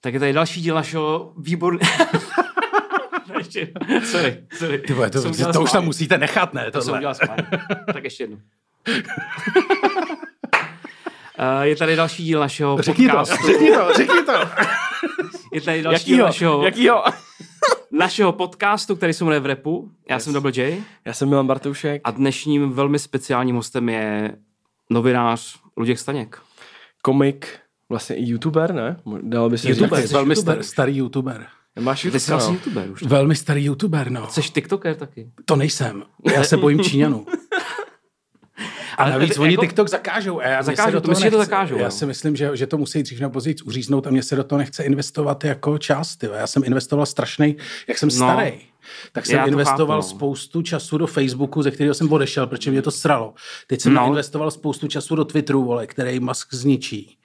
Tak je tady další díl našeho výboru. ještě, sorry, sorry. Ty vole, to, to, to už tam musíte nechat, ne? To jsem Tohle. udělal tak ještě jednou. Uh, je tady další díl našeho Řekni to, podcastu. řekni to, řekni to. Je tady další díl Jakýho? našeho, Jakýho? našeho podcastu, který se jmenuje V repu. Já Yes. jsem Double J Já jsem Milan Bartoušek, a dnešním velmi speciálním hostem je novinář Luděk Staněk. komik, vlastně i youtuber, ne? Dalo by se YouTuber, říct. Velmi youtuber. star, starý youtuber. Máš Ty YouTube jsi vlastně kanál? youtuber už. Velmi starý youtuber, no. Jsi tiktoker taky. To nejsem. Já se bojím Číňanů. A Ale navíc jako- oni TikTok zakážou. A já, Zakážou, to že to zakážou, Já jo? si myslím, že, že to musí dřív nebo později uříznout a mě se do toho nechce investovat jako. Tyjo. Já jsem investoval strašný, jak jsem starý. Tak jsem investoval chápu, no. spoustu času do Facebooku, ze kterého jsem odešel, protože mě to sralo. Teď jsem No. no. investoval spoustu času do Twitteru, vole, který Musk zničí.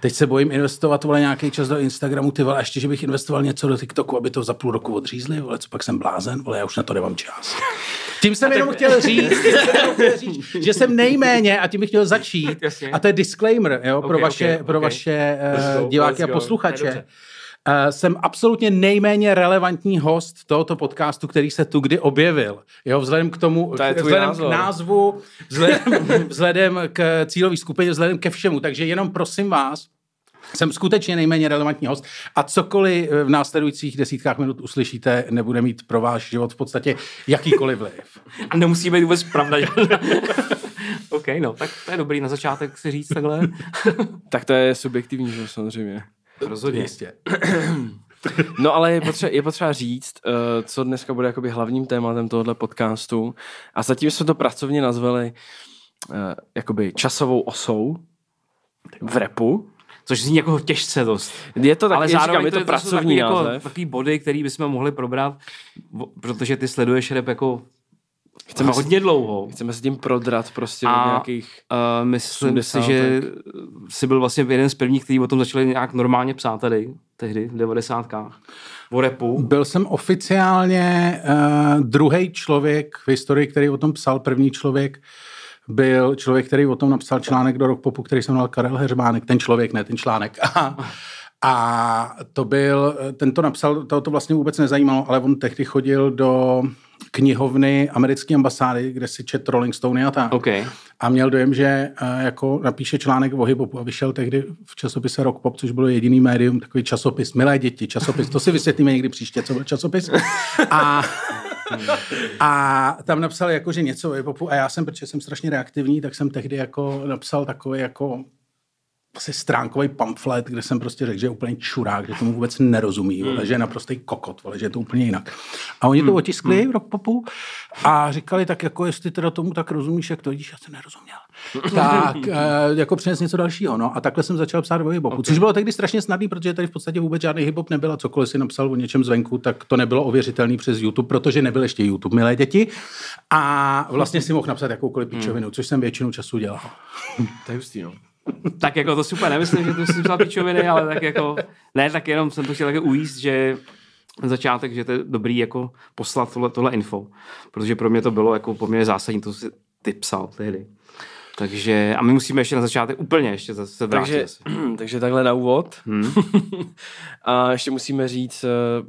Teď se bojím investovat vole, nějaký čas do Instagramu, ty vole, ještě, že bych investoval něco do TikToku, aby to za půl roku odřízli, vole, co pak jsem blázen, vole, já už na to nemám čas. Tím jsem jenom chtěl říct, tím jsem jenom chtěl říct, že jsem nejméně, a tím bych chtěl začít, a to je disclaimer jo, pro vaše, ok, pro ok. vaše uh, diváky a posluchače. Uh, jsem absolutně nejméně relevantní host tohoto podcastu, který se tu kdy objevil. Jo, vzhledem k tomu, To vzhledem názor. k názvu, vzhledem, vzhledem k cílové skupině, vzhledem ke všemu. Takže jenom prosím vás, jsem skutečně nejméně relevantní host a cokoliv v následujících desítkách minut uslyšíte, nebude mít pro váš život v podstatě jakýkoliv vliv. A nemusí být vůbec pravda. že? OK, no, tak to je dobrý na začátek si říct takhle. Tak to je subjektivní, že jo, samozřejmě. Rozhodně. Jistě. No ale je potřeba, je potřeba říct, uh, co dneska bude jakoby hlavním tématem tohohle podcastu. A zatím jsme to pracovně nazvali uh, jakoby časovou osou v repu. Což zní jako těžce dost. Je to tak, Ale je, zároveň říkám, je to, to, pracovní jsou takový, jako, název. takový body, který bychom mohli probrat, protože ty sleduješ rap jako Chceme, hodně dlouho. chceme se tím prodrat prostě A- od nějakých... Uh, myslím 80. si, že jsi byl vlastně jeden z prvních, kteří o tom začali nějak normálně psát tady, tehdy, v 90. O repu. Byl jsem oficiálně uh, druhý člověk v historii, který o tom psal. První člověk byl člověk, který o tom napsal článek do Rock Popu, který se jmenoval Karel Heřmánek. Ten člověk, ne ten článek. A, a to byl, ten to napsal, to, to vlastně vůbec nezajímalo, ale on tehdy chodil do knihovny americké ambasády, kde si čet Rolling Stone a tak. OK. A měl dojem, že uh, jako napíše článek o hiphopu a vyšel tehdy v časopise Rock Pop, což bylo jediný médium, takový časopis, milé děti, časopis, to si vysvětlíme někdy příště, co byl časopis. A, a tam napsal jako, že něco o hiphopu a já jsem, protože jsem strašně reaktivní, tak jsem tehdy jako napsal takový jako asi stránkový pamflet, kde jsem prostě řekl, že je úplně čurák, že tomu vůbec nerozumí, vole, že je naprostý kokot, vole, že je to úplně jinak. A oni to otiskli v Rockpopu a říkali tak, jako jestli teda tomu tak rozumíš, jak to vidíš, já jsem nerozuměl. tak eh, jako přines něco dalšího. No. A takhle jsem začal psát o hip-hopu, okay. což bylo tehdy strašně snadný, protože tady v podstatě vůbec žádný hip-hop nebyl a cokoliv si napsal o něčem zvenku, tak to nebylo ověřitelný přes YouTube, protože nebyl ještě YouTube, milé děti. A vlastně si mohl napsat jakoukoliv pičovinu, což jsem většinu času dělal. To je hustý, no. Tak jako to super, nemyslím, že to si psal pičoviny, ale tak jako, ne, tak jenom jsem to chtěl také ujíst, že začátek, že to je dobrý jako poslat tohle, tohle info, protože pro mě to bylo jako poměrně zásadní, to si ty psal tehdy. Takže, a my musíme ještě na začátek úplně ještě zase vrátit. Takže, asi. takže takhle na úvod. Hmm. a ještě musíme říct, eh,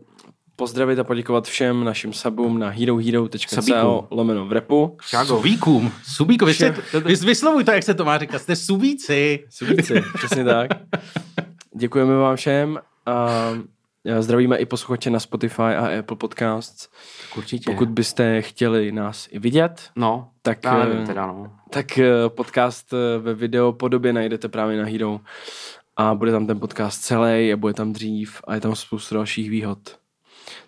pozdravit a poděkovat všem našim subům na herohero.co lomeno v repu. Subíkům. Subíku, vy, jste, vy vyslovuj to, jak se to má říkat. Jste subíci. Subíci, přesně tak. Děkujeme vám všem a zdravíme i posluchače na Spotify a Apple Podcasts. Určitě. Pokud byste chtěli nás i vidět, No, tak, já nevím eh, teda, no. tak eh, podcast eh, ve video podobě najdete právě na Hero a bude tam ten podcast celý a bude tam dřív a je tam spoustu dalších výhod.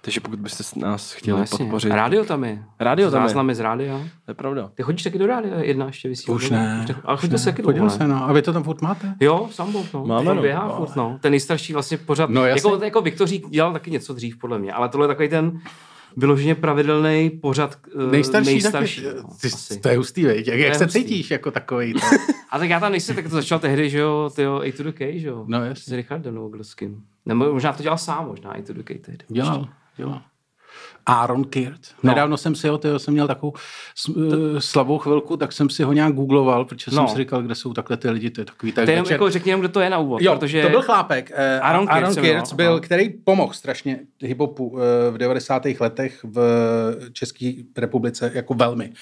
Takže pokud byste s- nás chtěli no jasně. podpořit. Rádio tam je. Rádio tam je. Záznamy z rádia. To je pravda. Ty chodíš taky do rádia? Jedna ještě vysílá. Už ne. Ale chodil jsi taky Chodil ne? se, no. A vy to tam furt máte? Jo, Sambo, no. Máme, no. Běhá No. furt, no. Ten nejstarší vlastně pořád. No, jasně. jako, jako Viktořík dělal taky něco dřív, podle mě. Ale tohle je takový ten vyloženě pravidelný pořad uh, Nejstarší, nejstarší taky, no, ty, asi. to je hustý, veď? Jak, jak se hustý. cítíš jako takový? To? A tak já tam nejsem, tak to začal tehdy, že jo, tyjo, A to the K, že jo. No S jasně. Richardem Novoglským. Nebo možná to dělal sám, možná A to the K tehdy. Dělal, dělal. Aaron Kirt. No. Nedávno jsem si ho, tyho, jsem měl takovou s- eh, slabou chvilku, tak jsem si ho nějak googloval, protože no. No. jsem si říkal, kde jsou takhle ty lidi, to je takový tak To je jako řekni jenom, kdo to je na úvod. Jo, protože to byl chlápek. eh, Aaron Aaron se Kirtz byl, aha. který pomohl strašně hiphopu eh, v 90. letech v České republice jako velmi.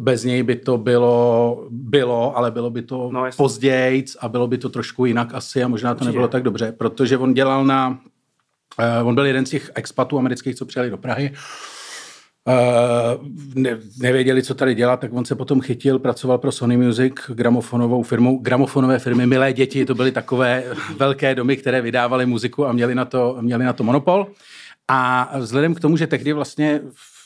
Bez něj by to bylo, bylo, ale bylo by to No, no, později a bylo by to trošku jinak asi a možná to Určitě. nebylo tak dobře, protože on dělal na, uh, on byl jeden z těch expatů amerických, co přijeli do Prahy. Uh, ne, nevěděli, co tady dělat, tak on se potom chytil, pracoval pro Sony Music, gramofonovou firmou, gramofonové firmy Milé děti, to byly takové velké domy, které vydávaly muziku a měli na to, měli na to monopol. A vzhledem k tomu, že tehdy vlastně v,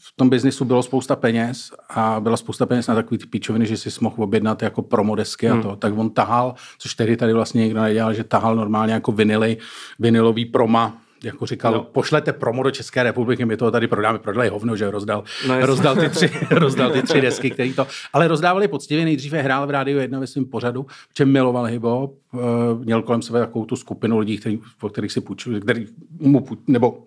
v tom biznisu bylo spousta peněz a byla spousta peněz na takový ty píčoviny, že si mohl objednat jako promodesky a to, tak on tahal, což tehdy tady vlastně nikdo nedělal, že tahal normálně jako vinily, vinilový proma, jako říkal, no. pošlete promo do České republiky, my toho tady prodáme, prodali hovno, že rozdal, No rozdal, ty tři, rozdal ty tři desky, který to, ale rozdávali poctivě, nejdříve hrál v rádiu jedna ve svém pořadu, čem miloval hip-hop, eh, měl kolem sebe takovou tu skupinu lidí, který, o kterých si půjčil, který mu, nebo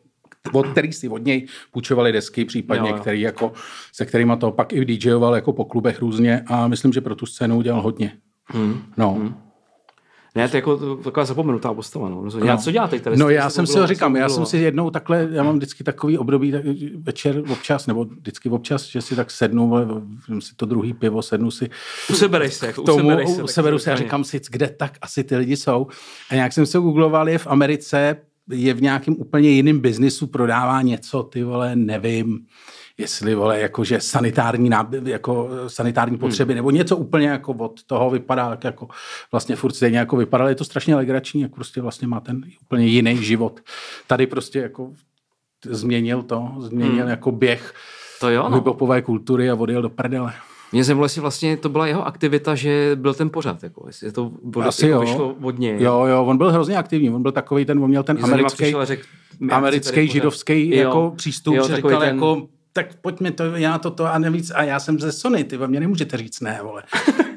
od který si od něj půjčovali desky, případně, Jo, jo. který jako, se kterýma to pak i DJoval jako po klubech různě a myslím, že pro tu scénu udělal hodně. Hmm. No. Hmm. Ne, to je jako taková zapomenutá postava. No. No. Co dělá teď tady? No Co já jsem si ho říkám, Co já jsem si jednou takhle, já mám vždycky takový období tak, večer občas, nebo vždycky občas, že si tak sednu, vem si to druhý pivo, sednu si Useberej se, jako tomu, useberej se. tak seberu se a říkám si, kde tak asi ty lidi jsou. A nějak jsem se googloval, je v Americe, je v nějakém úplně jiném biznisu, prodává něco, ty vole, nevím, jestli, vole, jakože sanitární, náby, jako eh, sanitární Hmm. potřeby, nebo něco úplně jako od toho vypadá, tak jako vlastně furt stejně jako vypadá, je to strašně legrační, jak prostě vlastně má ten úplně jiný život. Tady prostě jako změnil to, změnil Hmm. jako běh To jo, no. kultury a odjel do prdele. Mě zajímalo, jestli vlastně to byla jeho aktivita, že byl ten pořad, jako, jestli to bylo, Asi jako jo. vyšlo od něj. Jo, jo, on byl hrozně aktivní, on byl takový ten, on měl ten Mě americký, přišel americký, pořád. židovský Jo. jako přístup, Jo, že říkal ten- jako, tak pojďme to, já toto a nevíc, a já jsem ze Sony, ty ve mě nemůžete říct ne, vole.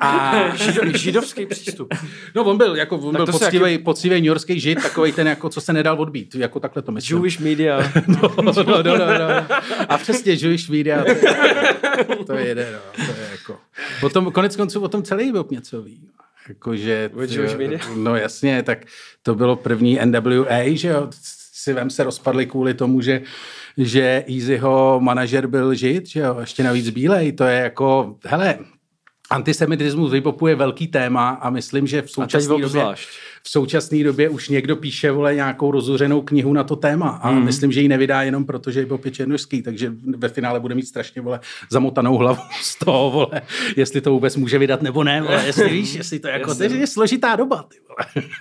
A Žido, židovský přístup. no, on byl, jako, on byl to se poctivý, poctivý New Yorkský žid, takový ten, jako, co se nedal odbít, jako takhle to myslím. Jewish media. No, no, no, no, no. A přesně Jewish media, to je, to je jede, no, to je jako. Potom, konec konců o tom celý hip něco ví. Jakože, no jasně, tak to bylo první NWA, že jo, si vem se rozpadli kvůli tomu, že že Easyho manažer byl žid, že jo, ještě navíc bílej, to je jako, hele, antisemitismus v hip-hopu je velký téma a myslím, že v současné době, v současné době už někdo píše vole, nějakou rozuřenou knihu na to téma a mm. myslím, že ji nevydá jenom proto, že je je černošský, takže ve finále bude mít strašně vole, zamotanou hlavu z toho, vole, jestli to vůbec může vydat nebo ne, vole, jestli víš, jestli to jako, to je složitá doba, ty vole.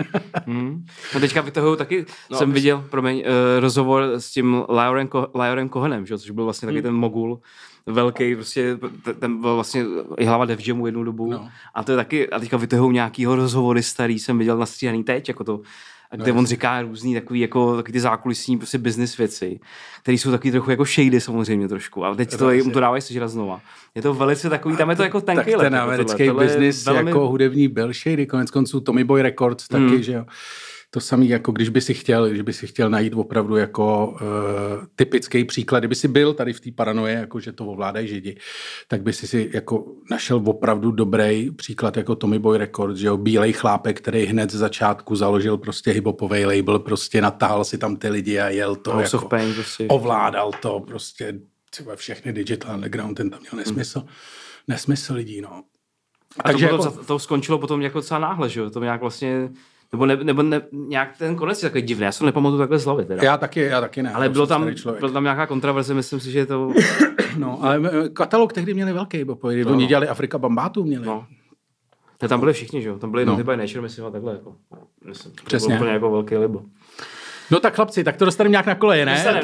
Hmm. No teďka vytahují taky, no, jsem viděl, promiň, uh, rozhovor s tím Lyorem, Ko- Lyorem Cohenem, že? což byl vlastně taky ten mogul, velký, prostě, ten byl vlastně i hlava Def Jamu jednu dobu. No. A to je taky, a teďka vytahují nějakýho rozhovory starý, jsem viděl nastříhaný teď, jako to, a kde no, on říká různý takový, jako, takový ty zákulisní prostě business věci, které jsou taky trochu jako shady samozřejmě trošku. A teď to, mu to dávají sežrat znova. Je to velice takový, tam je to jako tak tenký ten americký biznis jako hudební byl shady, konec konců Tommy Boy Records taky, Hmm. že jo. To samý, jako když by si chtěl, když by si chtěl najít opravdu jako uh, typický příklad, kdyby si byl tady v té paranoje, jako že to ovládají židi, tak by si si jako našel opravdu dobrý příklad jako Tommy Boy Records, že jo, bílej chlápek, který hned z začátku založil prostě hiphopový label, prostě natáhl si tam ty lidi a jel to, House of jako, Pain, prostě. ovládal to, prostě třeba všechny Digital Underground, ten tam měl nesmysl, nesmysl lidí, no. A Takže to, jako- jako... to skončilo potom jako docela náhle, že jo? To nějak vlastně, nebo, ne, nebo ne, nějak ten konec je takový divný, já se to nepamatuju takhle z hlavy teda. Já taky, já taky ne. ale já bylo tam, starý člověk. byl tam nějaká kontroverze, myslím si, že to... No, ale eh, katalog tehdy měli velký, bo pojď, oni no. dělali Afrika Bambátu, měli. No. Ne, tam byli všichni, že jo? Tam byli No. no. Nature, myslím, a takhle. Jako. Myslím, to Přesně. Bylo úplně jako velký libo. No tak chlapci, tak to dostaneme nějak na koleje, ne?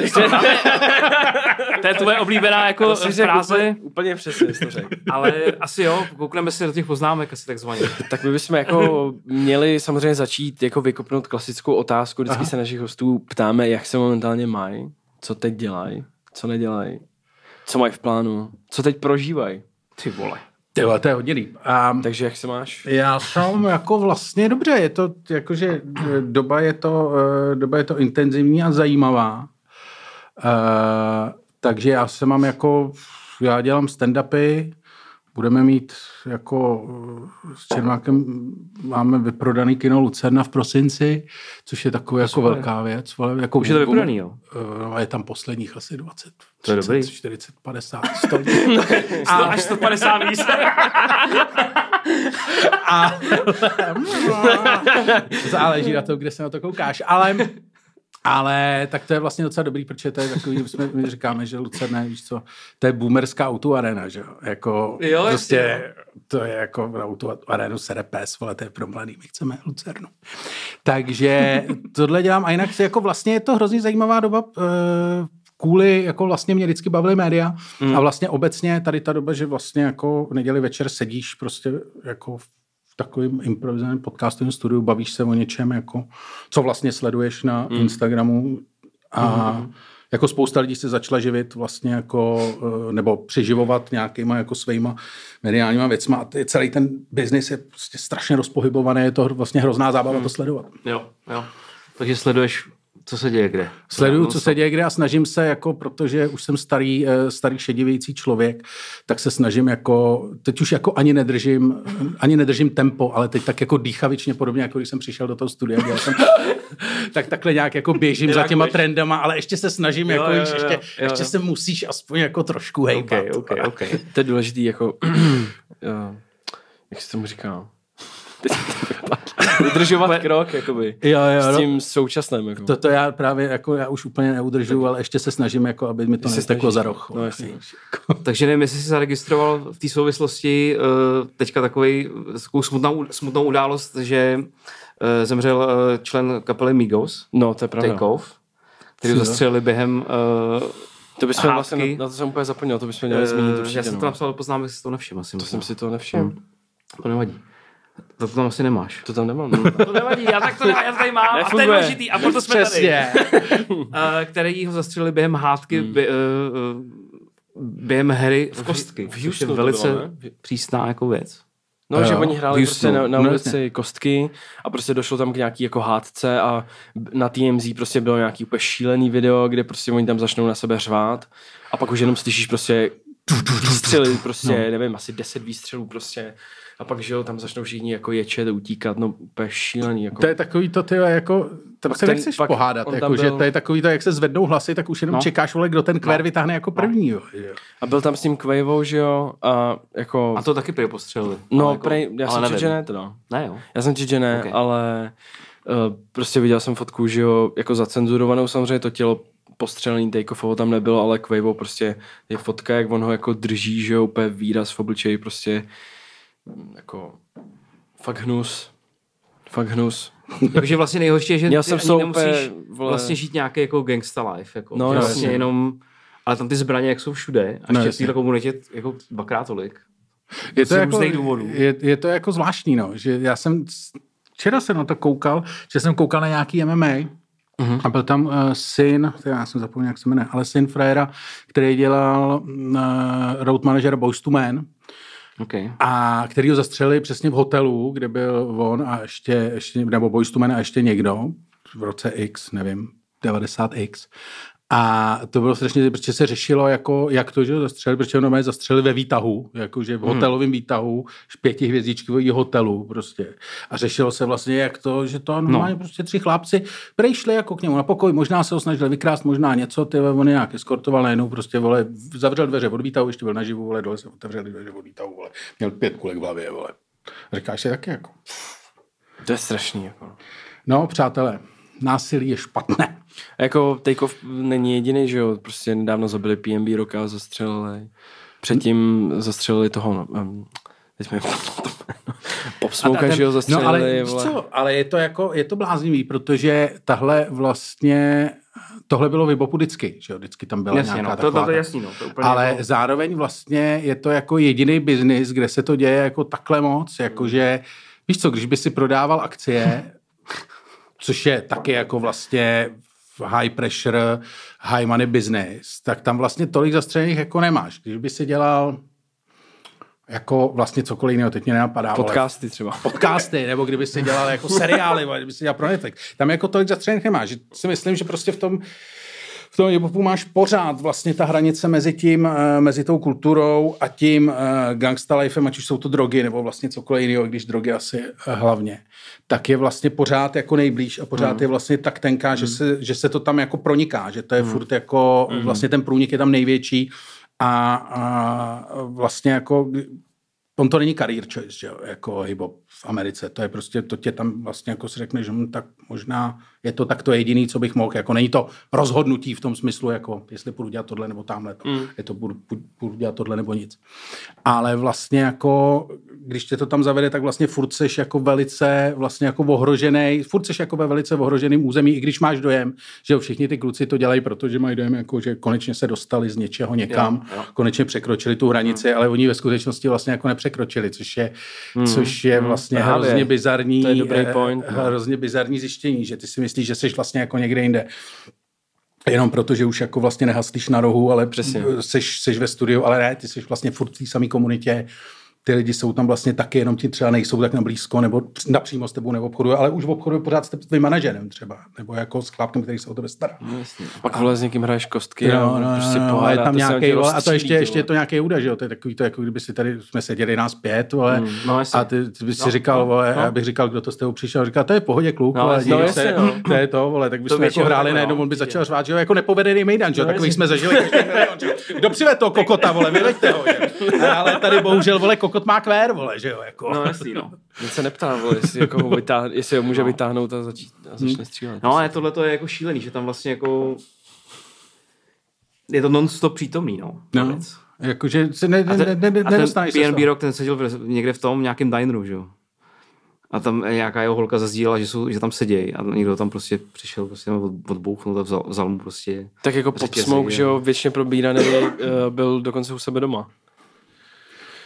to je tvoje oblíbená jako fráze, úplně, úplně přesně, jsi to řekl. ale asi jo, koukneme si do těch poznámek asi takzvaně. Tak my bychom jako měli samozřejmě začít jako vykopnout klasickou otázku. Vždycky Aha. se našich hostů ptáme, jak se momentálně mají, co teď dělají, co nedělají, co mají v plánu, co teď prožívají. Ty vole. Ty vole, to je hodně líp. A Takže jak se máš? já jsem jako vlastně dobře, je to jakože eh, doba je to, eh, doba je to intenzivní a zajímavá. takže já se mám jako, já dělám stand-upy, budeme mít jako s Čermákem máme vyprodaný kino Lucerna v prosinci, což je taková jako super. velká věc. ale Jako, Už je to vyprodaný, jo? No, je tam posledních asi 20, To je 30, dobrý. 40, 50, 100. A až 150 míst. A záleží na tom, kde se na to koukáš. Ale, ale tak to je vlastně docela dobrý, protože to je takový, my, jsme, my říkáme, že Lucerna, víš co, to je boomerská autoarena, že jo? Jako, Jo, prostě, to je jako na autoarenu sere pes, vole, to je pro mladý, my chceme Lucernu. Takže tohle dělám a jinak jako vlastně je to hrozně zajímavá doba, eh, kvůli, jako vlastně mě vždycky bavily média mm. a vlastně obecně tady ta doba, že vlastně jako v neděli večer sedíš prostě jako v takovým improvizovaným podcastovém studiu, bavíš se o něčem, jako, co vlastně sleduješ na mm. Instagramu a mm. jako spousta lidí se začala živit vlastně jako, eh, nebo přeživovat nějakýma jako svýma mediálníma věcma a ty, celý ten biznis je prostě strašně rozpohybovaný, je to vlastně hrozná zábava mm. to sledovat. Jo, jo. Takže sleduješ, co se děje kde. Sleduju, co se děje kde a snažím se, jako, protože už jsem starý, eh, starý šedivějící člověk, tak se snažím jako, teď už jako ani nedržím, ani nedržím tempo, ale teď tak jako dýchavičně podobně, jako když jsem přišel do toho studia, dělal jsem, tak takhle nějak jako běžím za těma trendama, ale ještě se snažím, Jo, jako, jo, jo, ještě, jo, ještě jo. se musíš aspoň jako trošku hejbat. OK, OK, OK. To je důležitý, jako, jo, jak se tomu říká? Udržovat krok, jakoby. Jo, jo, S no. tím současným, jako. To, to já právě, jako já už úplně neudržuju, ale ještě se snažím, jako, aby mi to nesteklo za roh. no. Takže nevím, jestli jsi zaregistroval v té souvislosti uh, teďka takový, takovou smutnou, smutnou událost, že uh, zemřel uh, člen kapely Migos, No, to je pravda. Take Off, který Jo. zastřelili během uh, To bychom Hádky. vlastně, na, na to jsem úplně zapomněl, to bychom měli zmínit určitě. Já jsem no. to napsal do poznámek, si to nevšiml. Asi To jsem si to nevšiml. To nevadí. To tam asi nemáš. To tam nemám. no. To nevadí, já tak to nemám, já to tady mám. A to je Nefunguje. důležitý, a proto jsme tady. Přesně. Uh, který ho zastřelili během hádky, Hmm. by, uh, uh, během hry v kostky. v což je Houstonu to velice bylo, ne? přísná jako věc. No, že Jo. oni hráli prostě na, na No, ulici kostky a prostě došlo tam k nějaký jako hádce a na TMZ prostě bylo nějaký úplně šílený video, kde prostě oni tam začnou na sebe řvát a pak už jenom slyšíš prostě výstřely, prostě no. nevím, asi 10 výstřelů prostě a pak, že jo, tam začnou všichni jako ječet, utíkat, no úplně šílený. Jako. To je takový to, ty jako, tam Pak se ten- nechceš pak pohádat, jako, tam že byl- to je takový to, jak se zvednou hlasy, tak už jenom No. no. čekáš, vole, kdo ten kvér No. vytáhne jako první, jo. jo. A byl tam s ním Quavou, že jo, a jako... A to taky prý postřelili. no, jako, prej, já ale jsem nevím. že ne teda. Ne, jo. Já jsem že ne, Ok. okay. ale uh, prostě viděl jsem fotku, že jo, jako zacenzurovanou samozřejmě to tělo postřelený take-offovo tam nebylo, ale Quavo prostě je fotka, jak on ho jako drží, že jo, úplně výraz v obličeji, prostě jako fakt hnus. Fakt hnus. Takže vlastně nejhorší je, že ty jsem tom nemusíš úplně, vole- vlastně žít nějaký jako gangsta life. Jako. No, Že jasně. vlastně jenom, ale tam ty zbraně jak jsou všude a No, ještě v této komunitě jako dvakrát tolik. Je to, jako, důvodů. je, je to jako zvláštní, no, že já jsem, včera jsem na to koukal, že jsem koukal na nějaký MMA, Mhm. A byl tam uh, syn, já jsem zapomněl, jak se jmenuje, ale syn Frejera, který dělal uh, road manager Boys to Man, Okay. a který ho zastřelili přesně v hotelu, kde byl on a ještě, ještě nebo Boys to Man a ještě někdo v roce X, nevím, 90X. A to bylo strašně, protože se řešilo, jako, jak to, že ho zastřelili, protože ono zastřelili ve výtahu, jakože v hotelovém výtahu, pětihvězdičkový hotelu prostě. A řešilo se vlastně, jak to, že to normálně no. prostě tři chlapci přišli jako k němu na pokoj, možná se ho snažili vykrást, možná něco, ty on nějak eskortoval, najednou prostě, vole, zavřel dveře od výtahu, ještě byl naživu, vole, dole se otevřeli dveře od výtahu, vole, měl pět kulek v hlavě, vole. Říkáš si taky jako. To je strašný, jako. No, přátelé, násilí je špatné. A jako Takeoff není jediný, že jo, prostě nedávno zabili PNB roka a zastřelili. Předtím zastřelili toho, no, um, teď jsme Pop Smoke, že jo, zastřelili. no, ale, vole. co, ale je to jako, je to bláznivý, protože tahle vlastně, tohle bylo vybopu vždycky, že jo, vždycky tam byla Jasně, nějaká no, to, to, taková to je ta- jasný, no. To úplně Ale jako, zároveň vlastně je to jako jediný biznis, kde se to děje jako takhle moc, jakože, víš co, když by si prodával akcie, což je taky jako vlastně high pressure, high money business, tak tam vlastně tolik zastřelených jako nemáš. Když by si dělal jako vlastně cokoliv jiného, teď mě nenapadá. Podcasty třeba. podcasty, nebo kdyby si dělal jako seriály, kdyby si dělal pro Netflix. Tam jako tolik zastřelených nemáš. Si myslím, že prostě v tom tom hip-hopu máš pořád vlastně ta hranice mezi tím, eh, mezi tou kulturou a tím eh, gangsta lifem, ať už jsou to drogy nebo vlastně cokoliv jiného, když drogy asi eh, hlavně, tak je vlastně pořád jako nejblíž a pořád mm. je vlastně tak tenká, mm. že, se, že se to tam jako proniká, že to je mm. furt jako, mm. vlastně ten průnik je tam největší a, a vlastně jako on to není career choice, že jo, jako hip v Americe, to je prostě, to tě tam vlastně jako si řekne, že hm, tak možná je to tak to jediný, co bych mohl, jako není to rozhodnutí v tom smyslu, jako jestli půjdu dělat tohle nebo tamhle, to, mm. je to půjdu, půjdu dělat tohle nebo nic. Ale vlastně jako, když tě to tam zavede, tak vlastně furt seš jako velice vlastně jako ohrožený, furt seš jako ve velice ohroženým území, i když máš dojem, že všichni ty kluci to dělají, protože mají dojem, jako, že konečně se dostali z něčeho někam, jo, jo. konečně překročili tu hranici, mm. ale oni ve skutečnosti vlastně jako nepřekročili, což je, mm. což je hmm. Vlastně mm. hrozně bizarní, to je dobrý eh, point, no. hrozně bizarní zjištění, že ty si myslíš, že jsi vlastně jako někde jinde. Jenom proto, že už jako vlastně nehaslíš na rohu, ale Přesně. Seš, seš ve studiu, ale ne, ty jsi vlastně furt v té samé komunitě, ty lidi jsou tam vlastně taky, jenom ti třeba nejsou tak na blízko, nebo napřímo s tebou neobchodují, ale už obchodují pořád s tvým manažerem třeba, nebo jako s chlapkem, který se o tebe stará. No, a pak vole s někým hraješ kostky, no, no, no, prostě no, pohádá, je tam nějaký, a to ještě, ještě je to nějaký úda, že jo, to je takový to, jako kdyby si tady jsme seděli nás pět, vole, mm, no, a ty, ty bys no, si říkal, no, vole, no. já bych říkal, kdo to s tebou přišel, říkal, to je pohodě kluk, no, vole, no, se, no. to je to, vole, tak bychom jako hráli najednou, on by začal řvát, že jo, jako nepovedený mejdan, že jo, takových jsme zažili. Kdo přived toho kokota, vole, vyveďte ho, ale tady bohužel, vole, kokot má kvér, vole, že jo, jako. No jasný, no. Nic se neptá, vole, jestli, jako ho vytáhne, jestli ho může no. vytáhnout a, začít, a začne hmm. střílet. No ale tohle to je jako šílený, že tam vlastně jako je to non-stop přítomný, no. No. Jakože se ne, ne, ne, ne, ne, nedostaneš se PNB rok ten seděl v, někde v tom nějakém dineru, že jo. A tam nějaká jeho holka zazdílela, že, jsou, že tam sedějí a někdo tam prostě přišel, prostě od, odbouchnul a vzal, vzal mu prostě... Tak jako Pop Smoke, že jo, většině probíraný uh, byl dokonce u sebe doma.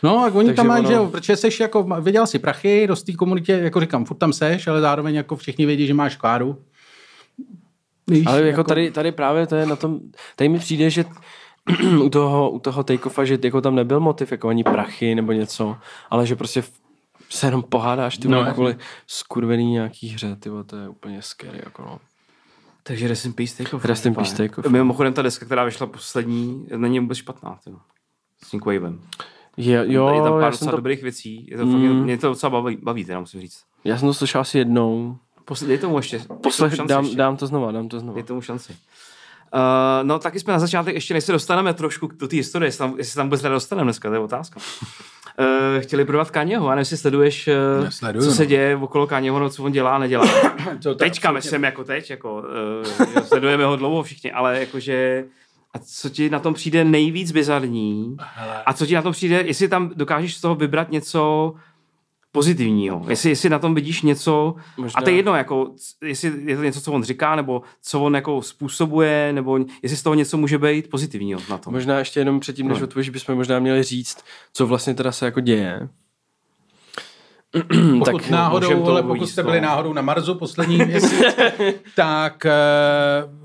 No, a oni Takže tam mají, ono... že jo, protože seš jako, viděl si prachy, do té komunitě, jako říkám, furt tam seš, ale zároveň jako všichni vědí, že máš kládu. Víš, ale jako, jako tady, tady právě to je na tom, tady mi přijde, že u toho, u toho take-offa, že jako tam nebyl motiv, jako ani prachy nebo něco, ale že prostě se jenom pohádáš, ty no, kvůli skurvený nějaký hře, ty to je úplně scary, jako no. Takže Rest in Peace Takeoff. Rest in Peace Takeoff. Mimochodem ta deska, která vyšla poslední, není vůbec špatná, tyjo. S tím Quavem. Je, jo, je tam pár docela to... dobrých věcí. Je to mm. fakt, mě to docela baví, baví teda musím říct. Já jsem to slyšel asi jednou. Posle, dej tomu ještě. Poslech, tomu dám, dám, to znova, dám to znova. Dej tomu šanci. Uh, no taky jsme na začátek, ještě než se dostaneme trošku do té historie, jestli tam, jestli tam vůbec dostaneme dneska, to je otázka. Uh, chtěli prodat Kanyeho, a nevím, jestli sleduješ, uh, co se no. děje okolo Kanyeho, no, co on dělá a nedělá. Teďka, myslím, jako teď, jako, uh, sledujeme ho dlouho všichni, ale jakože a co ti na tom přijde nejvíc bizarní? Hele. A co ti na tom přijde, jestli tam dokážeš z toho vybrat něco pozitivního. Jestli, jestli na tom vidíš něco, Možná. a to je jedno, jako, jestli je to něco, co on říká, nebo co on jako způsobuje, nebo jestli z toho něco může být pozitivního na tom. Možná ještě jenom předtím, než no. odpovíš, bychom možná měli říct, co vlastně teda se jako děje. pokud tak náhodou, ale pokud jste byli náhodou na Marzu poslední měsíc, tak uh,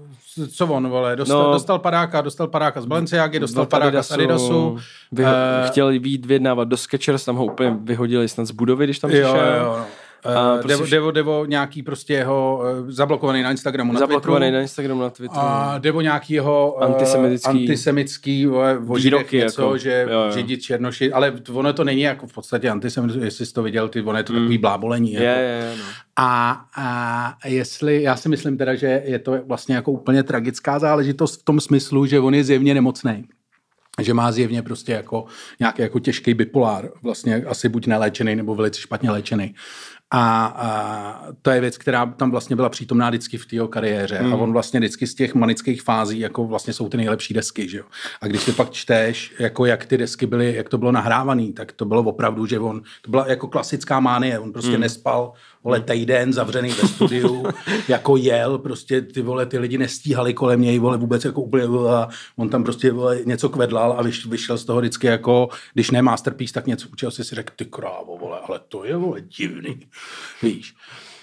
co on, vole, dostal, no, dostal padáka, dostal padáka z Balenciagy, dostal padáka z Adidasu. Vyho- uh, chtěl být vyjednávat do Skechers, tam ho úplně vyhodili snad z budovy, když tam přišel. Jo, jo, Uh, prostě devo, devo, devo, nějaký prostě jeho uh, zablokovaný na Instagramu, na zablokovaný Twitteru. na Instagramu, na Twitteru. A devo nějaký jeho uh, antisemitický, antisemitský uh, výroky, něco, jako, že jo, jo. židi černoši, ale ono to není jako v podstatě antisemitický, jestli jsi to viděl, ty, ono je to mm. takový blábolení. Je, jako. je, je, no. a, a jestli, já si myslím teda, že je to vlastně jako úplně tragická záležitost v tom smyslu, že on je zjevně nemocný že má zjevně prostě jako nějaký jako těžký bipolár, vlastně asi buď neléčený nebo velice špatně léčený. A, a to je věc, která tam vlastně byla přítomná vždycky v té jeho kariéře. Hmm. A on vlastně vždycky z těch manických fází jako vlastně jsou ty nejlepší desky. Že jo? A když si pak čteš, jako jak ty desky byly, jak to bylo nahrávané, tak to bylo opravdu, že on, to byla jako klasická mánie. On prostě hmm. nespal, vole, týden zavřený ve studiu, jako jel, prostě ty vole, ty lidi nestíhali kolem něj, vole, vůbec jako úplně, vole, on tam prostě vole, něco kvedlal a vyš, vyšel z toho vždycky jako, když ne masterpiece, tak něco učil si si řekl, ty krávo, vole, ale to je, vole, divný, víš.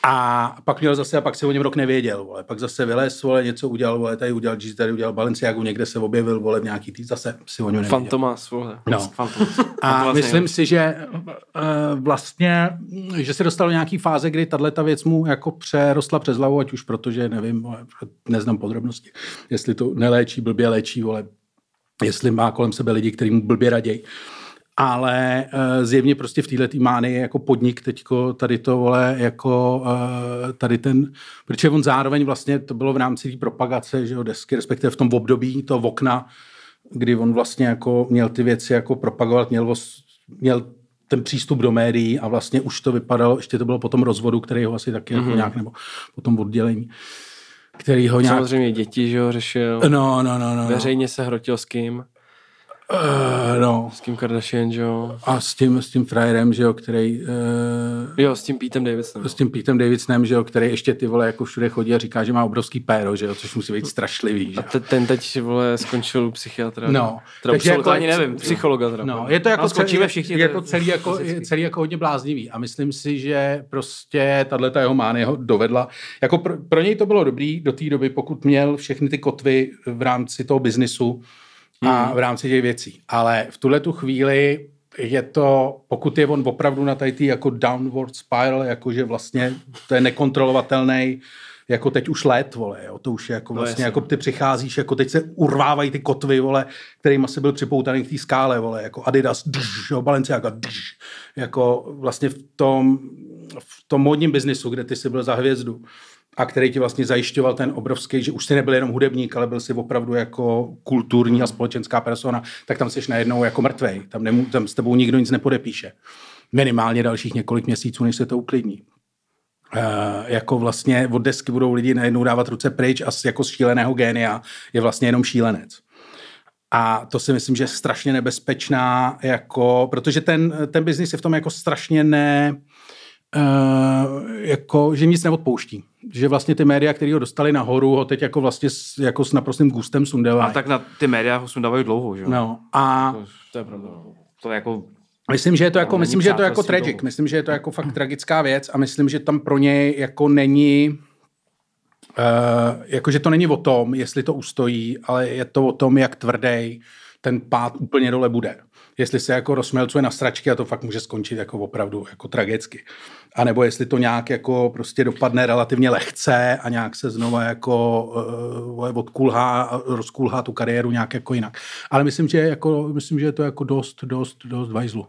A pak měl zase, a pak si o něm rok nevěděl, vole. Pak zase vylez, vole, něco udělal, vole, tady udělal G, tady udělal Balenciagu, někde se objevil, vole, v nějaký tý, zase si o něm nevěděl. Fantomas, vole. No. Fantom. A myslím si, že uh, vlastně, že se dostal do nějaký fáze, kdy tahle ta věc mu jako přerostla přes hlavu, ať už protože, nevím, vole, neznám podrobnosti, jestli to neléčí, blbě léčí, vole, jestli má kolem sebe lidi, kteří mu blbě raději. Ale uh, zjevně prostě v této mány jako podnik teďko tady to, vole, jako uh, tady ten, protože on zároveň vlastně, to bylo v rámci té propagace, že jo, desky, respektive v tom období, to okna, kdy on vlastně jako měl ty věci jako propagovat, měl, měl ten přístup do médií a vlastně už to vypadalo, ještě to bylo po tom rozvodu, který ho asi taky mm-hmm. jako nějak, nebo po tom oddělení, který ho nějak... Samozřejmě děti, že jo, řešil. No, no, no, no. Veřejně se hrotil s kým? Uh, no. S Kim Kardashian, že jo? A s tím, s tím frajerem, že jo, který... Uh, Jo, s tím Petem Davidsonem. s tím Petem Davidsonem, že jo, který ještě ty vole jako všude chodí a říká, že má obrovský péro, že jo, což musí být strašlivý, že A te, ten teď, vole, skončil u psychiatra. No, Teda takže jako- ani nevím, psychologa teda. No, je to jako skočíme celý, všichni, je to celý jako, je celý jako hodně bláznivý a myslím si, že prostě tahle jeho mánie ho dovedla. Jako pro, pro něj to bylo dobrý do té doby, pokud měl všechny ty kotvy v rámci toho biznisu a v rámci těch věcí. Ale v tuhle tu chvíli je to, pokud je on opravdu na tady tý jako downward spiral, jakože vlastně to je nekontrolovatelný, jako teď už let, vole, jo, to už je jako vlastně, jasně. jako ty přicházíš, jako teď se urvávají ty kotvy, vole, kterým asi byl připoutaný k té skále, vole, jako Adidas, dž, jo, Balenciaga, dž, jako vlastně v tom, v tom modním biznisu, kde ty jsi byl za hvězdu a který ti vlastně zajišťoval ten obrovský, že už jsi nebyl jenom hudebník, ale byl si opravdu jako kulturní a společenská persona, tak tam jsi najednou jako mrtvej. Tam, nemů, tam s tebou nikdo nic nepodepíše. Minimálně dalších několik měsíců, než se to uklidní. Uh, jako vlastně od desky budou lidi najednou dávat ruce pryč a jako z šíleného génia je vlastně jenom šílenec. A to si myslím, že je strašně nebezpečná, jako, protože ten, ten biznis je v tom jako strašně ne, uh, jako, že nic neodpouští. Že vlastně ty média, které ho dostali nahoru, ho teď jako vlastně s, jako s naprostým gustem sundevají. A tak na ty média ho sundávají dlouho, že jo? No, a To je pravda. To je jako... Myslím, že je to jako, myslím, že je to jako tragic. dlouho. Myslím, že je to jako fakt tragická věc a myslím, že tam pro něj jako není Uh, jakože to není o tom, jestli to ustojí, ale je to o tom, jak tvrdý ten pád úplně dole bude. Jestli se jako rozmelcuje na stračky a to fakt může skončit jako opravdu jako tragicky. A nebo jestli to nějak jako prostě dopadne relativně lehce a nějak se znova jako uh, odkulhá a rozkulhá tu kariéru nějak jako jinak. Ale myslím, že, jako, myslím, že je to jako dost, dost, dost vajzlu.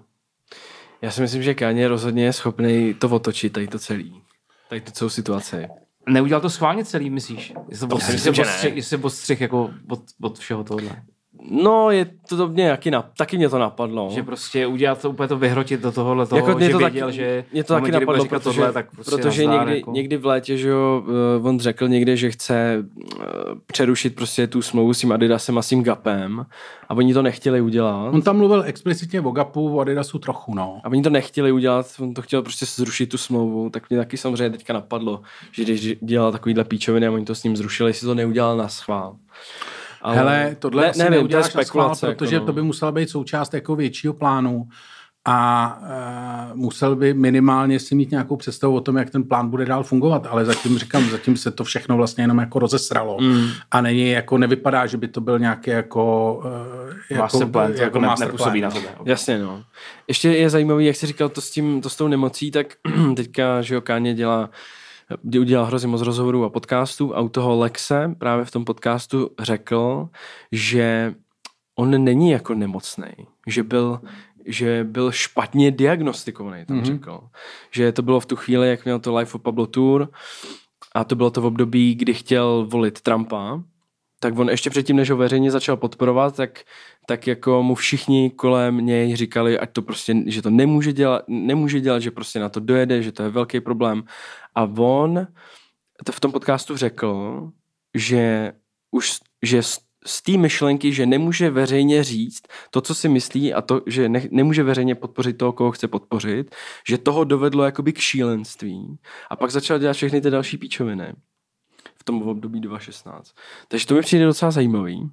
Já si myslím, že Kanye rozhodně je schopný to otočit, tady to celý. Tady tu celou situaci. Neudělal to schválně celý, myslíš? Jestli to si myslím, že ne. jestli jako od, od všeho tohle. No, je to do mě jaký nap- taky mě to napadlo. Že prostě udělat to, úplně to vyhrotit do tohohle toho, jako mě že to věděl, taky, že mě to taky napadlo, říkat protože, tohle, tak prostě protože nazdár, někdy, jako... někdy v létě, že jo, eh, on řekl někde, že chce eh, přerušit prostě tu smlouvu s tím Adidasem a s tím Gapem a oni to nechtěli udělat. On tam mluvil explicitně o Gapu, o Adidasu trochu, no. A oni to nechtěli udělat, on to chtěl prostě zrušit tu smlouvu, tak mě taky samozřejmě teďka napadlo, že když dělal takovýhle píčoviny a oni to s ním zrušili, jestli to neudělal na schvál. Ale Hele, tohle ne, asi nevím, to je neuděláš na schvál, spekulace. protože jako, to by musela být součást jako většího plánu a uh, musel by minimálně si mít nějakou představu o tom, jak ten plán bude dál fungovat, ale zatím říkám, zatím se to všechno vlastně jenom jako rozesralo mm. a není jako nevypadá, že by to byl nějaký jako, uh, jako, Master plan, to jako ne, master nepůsobí plan. na sebe. Jasně, no. Ještě je zajímavý, jak jsi říkal to s, tím, to s tou nemocí, tak teďka, že jo, Káně dělá kdy udělal hrozně moc rozhovorů a podcastů a u toho Lexe právě v tom podcastu řekl, že on není jako nemocný, že byl, že byl špatně diagnostikovaný, tam mm-hmm. řekl. Že to bylo v tu chvíli, jak měl to Life of Pablo Tour a to bylo to v období, kdy chtěl volit Trumpa, tak on ještě předtím, než ho veřejně začal podporovat, tak, tak jako mu všichni kolem něj říkali, ať to prostě, že to nemůže dělat, nemůže dělat, že prostě na to dojede, že to je velký problém. A on to v tom podcastu řekl, že už, že z, té myšlenky, že nemůže veřejně říct to, co si myslí a to, že ne, nemůže veřejně podpořit toho, koho chce podpořit, že toho dovedlo jakoby k šílenství a pak začal dělat všechny ty další píčoviny tom období 2016. Takže to mi přijde docela zajímavý.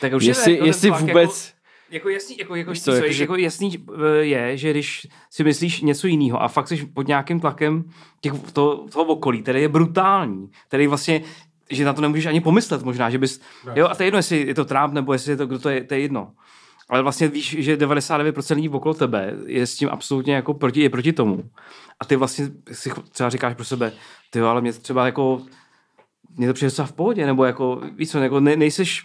Tak určitě Jestli, jako jestli tlak vůbec... Jako jasný, jako, jako, co, jako, jako, že- jako jasný eh, je, že když si myslíš něco jiného a fakt jsi pod nějakým tlakem těch, to, toho okolí, který je brutální, který vlastně, že na to nemůžeš ani pomyslet možná, že bys, jo, a to je jedno, jestli je to Trump, nebo jestli je to, kdo to je, to je jedno. Ale vlastně víš, že 99% lidí okolo tebe je s tím absolutně jako proti, je proti tomu. A ty vlastně si třeba říkáš pro sebe, ty jo, ale mě třeba jako, mě to přijde docela v pohodě, nebo jako, víš co, jako ne, nejseš,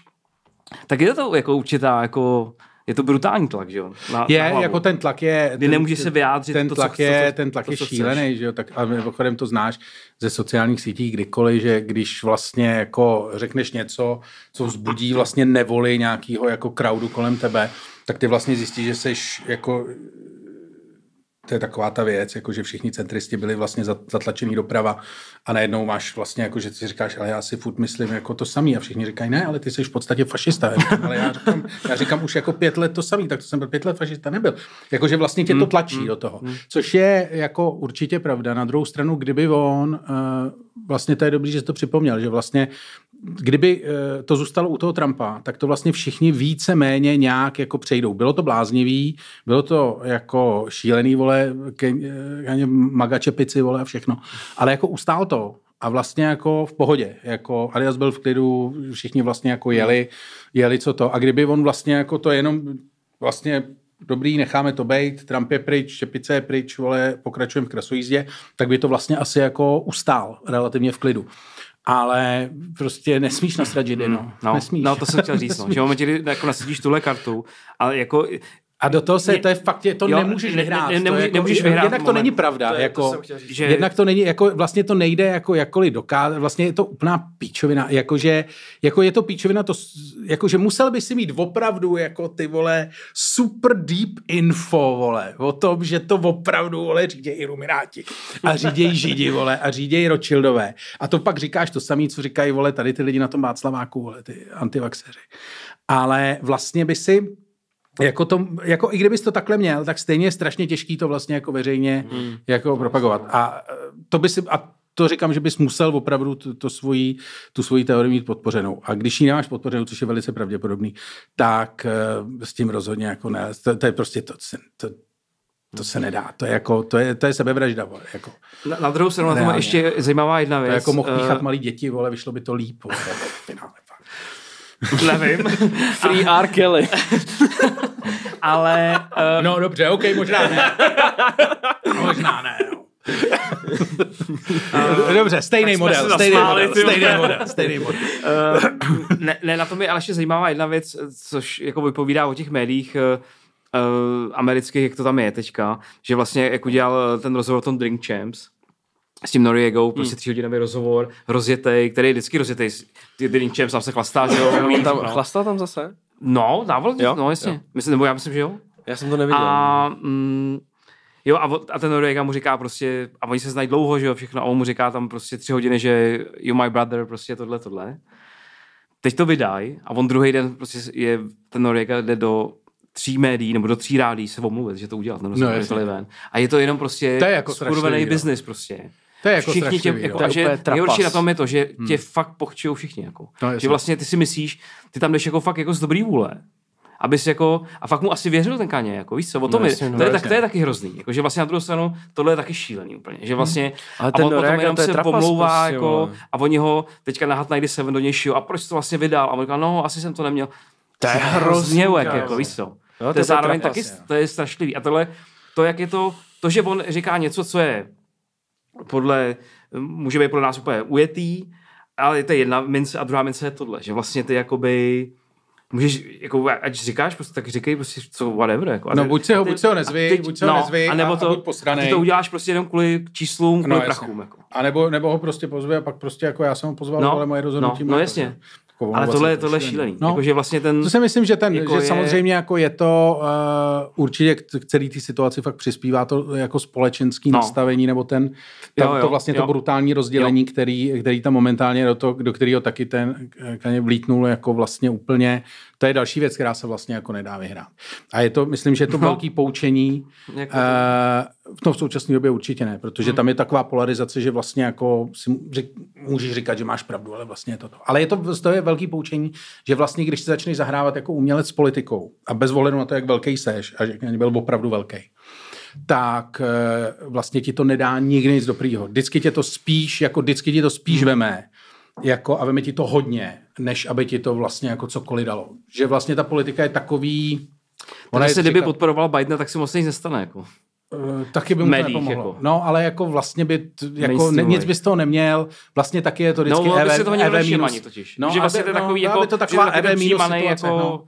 tak je to jako určitá, jako, je to brutální tlak, že jo? Na, Je, na hlavu. jako ten tlak je... Kdy ten, nemůžeš se vyjádřit Ten to, co tlak chce- je, to, ten tlak to, je co chceš. šílený, že jo? Tak, a mimochodem to znáš ze sociálních sítí kdykoliv, že když vlastně jako řekneš něco, co vzbudí vlastně nevoli nějakého jako crowdu kolem tebe, tak ty vlastně zjistíš, že jsi jako to je taková ta věc, jako že všichni centristi byli vlastně za- zatlačený doprava a najednou máš vlastně jako, že si říkáš, ale já si furt myslím jako to samý a všichni říkají, ne, ale ty jsi v podstatě fašista. Já říkám, ale já říkám, já říkám už jako pět let to samý, tak to jsem byl pět let fašista nebyl. Jakože vlastně tě to tlačí do toho. Což je jako určitě pravda. Na druhou stranu, kdyby on, eh, vlastně to je dobrý, že jsi to připomněl, že vlastně kdyby eh, to zůstalo u toho Trumpa, tak to vlastně všichni více méně nějak jako přejdou. Bylo to bláznivý, bylo to jako šílený, vole, ke, ke, maga čepici, vole a všechno. Ale jako ustál to a vlastně jako v pohodě. Jako Alias byl v klidu, všichni vlastně jako jeli, jeli co to. A kdyby on vlastně jako to jenom vlastně dobrý, necháme to bejt, Trump je pryč, čepice je pryč, vole, pokračujeme v krasojízdě, tak by to vlastně asi jako ustál relativně v klidu. Ale prostě nesmíš nasrat židy, no. No, nesmíš. no, to jsem chtěl říct, no, že v momentě, kdy jako nasadíš tuhle kartu, ale jako A do toho se, Ne- to je fakt, je, to jo, nemůžeš ne- vyhrát. ne- to nemůže- je jako, nemůžeš vyhrát Jednak to moment. není pravda. To je- to jako, říct. že Jednak to není, jako, vlastně to nejde jako jakkoliv dokázat, vlastně je to úplná píčovina, jakože, jako je to píčovina, to, jakože musel by si mít opravdu jako ty vole super deep info, vole, o tom, že to opravdu, vole, řídějí ilumináti a řídějí židi, vole, a řídějí Rothschildové. A to pak říkáš to samé, co říkají, vole, tady ty lidi na tom Václaváku, vole, ty antivaxeři. Ale vlastně by si jako, to, jako i kdybys to takhle měl, tak stejně je strašně těžký to vlastně jako veřejně hmm. jako propagovat. A eh, to by si, a to říkám, že bys musel opravdu to, to svoji, tu svoji teorii mít podpořenou. A když ji nemáš podpořenou, což je velice pravděpodobný, tak eh, s tím rozhodně jako ne. To, to je prostě to, se- to, to se nedá. To je, jako, to je, to je sebevražda. Vole, jako. na, na druhou stranu na tom ještě zajímavá jedna To věc. je jako mohl eh, píchat malý děti, vole, vyšlo by to líp. Vole, v finále, fakt. Nevím, Free R. Kelly. ale uh, No dobře, OK, možná ne. možná ne, no. Dobře, stejný model, stejný model, stejný model, stejný model. Uh, ne, ne, na tom je ale ještě zajímavá jedna věc, což jako vypovídá o těch médiích uh, uh, amerických, jak to tam je teďka, že vlastně jak udělal ten rozhovor o tom Drink Champs, s tím Noriegou, prostě tři hodinový rozhovor, rozjetej, který je vždycky rozjetej, Drink Champs tam se chlastá, že jo, On tam, no. chlastal tam zase? no, dával, Jo? no jasně, Jo. myslím, nebo já myslím, že jo. Já jsem to neviděl. A, mm, jo, a, a ten Noriega mu říká prostě, a oni se znají dlouho, že jo, všechno, a on mu říká tam prostě tři hodiny, že you my brother, prostě tohle, tohle. Teď to vydají a on druhý den prostě je, ten Noriega jde do tří médií nebo do tří rádí se omluvit, že to rozhovor, jasně. no, ven. A je to jenom prostě To je jako skurvený biznis prostě. To je jako všichni tě, strašlivý, jako, jo. a To je že úplně trapas. nejhorší na tom je to, že tě fakt pochčují všichni. Jako. No, že vlastně ty si myslíš, ty tam jdeš jako fakt jako z dobrý vůle, abys jako, a fakt mu asi věřil ten kaně, jako víš co, o tom No je, jasně, no to, je tak, to je taky hrozný, jako, že vlastně na druhou stranu tohle je taky šílený úplně, že vlastně, Ale a ten on potom Noriega, jenom to je se pomlouvá, prostě, jako, a oni ho teďka na Hot 97 do něj a proč to vlastně vydal, a on říká, no, asi jsem to neměl. To je hrozně hrozný, jako, víš co. Jo, to to je zároveň taky, to je strašlivý. A tohle, to, jak je to, to, že on říká něco, co je podle, může být pro nás úplně ujetý, ale to je jedna mince a druhá mince je tohle, že vlastně ty jakoby můžeš, jako, ať říkáš, prostě, tak říkej prostě co, whatever. Jako, A No, buď se ho- a ty- buď se ho a nezvi, teď- buď se ho nezvi a, nebo a- a to, buď posranej. ty to uděláš prostě jenom kvůli číslům, kvůli No, no, jasně. prachům. Jako. A nebo, nebo ho prostě pozve a pak prostě jako já jsem ho pozval, No, ale moje rozhodnutí no, má no to, jasně. že? Jako Ale tohle, tohle je to šílený. No. Jako, že vlastně ten, To si myslím, že, ten, jako že je- samozřejmě jako je to uh, určitě k, celé té situaci fakt přispívá to jako společenský No. nastavení nebo ten, ta, Jo, jo, to vlastně jo. to brutální rozdělení, který, který tam momentálně do, to, do kterého taky ten Kanye vlítnul jako vlastně úplně, to je další věc, která se vlastně jako nedá vyhrát. A je to, myslím, že je to No. velký poučení, Jako- uh, v tom v současné době určitě ne, protože Hmm. tam je taková polarizace, že vlastně jako si můžeš říkat, že máš pravdu, ale vlastně je to to. Ale je to, to je velký poučení, že vlastně, když si začneš zahrávat jako umělec s politikou a bez ohledu na to, jak velký seš, a že byl opravdu velký, tak eh, vlastně ti to nedá nikdy nic dobrýho. Vždycky tě to spíš, jako vždycky ti to spíš hmm. veme, jako a veme ti to hodně, než aby ti to vlastně jako cokoliv dalo. Že vlastně ta politika je takový... Ona se kdyby podporoval Bidena, tak si moc nic nestane. Jako. Uh, taky by mu médiích, to nepomohlo. Jako. No, ale jako vlastně by, t, jako ne, nic bys toho neměl, vlastně taky je to vždycky no, no, EV, toho EV minus. Ani totiž. No, že vlastně aby, to takový, no, jako, to taková EV minus situace, jako, no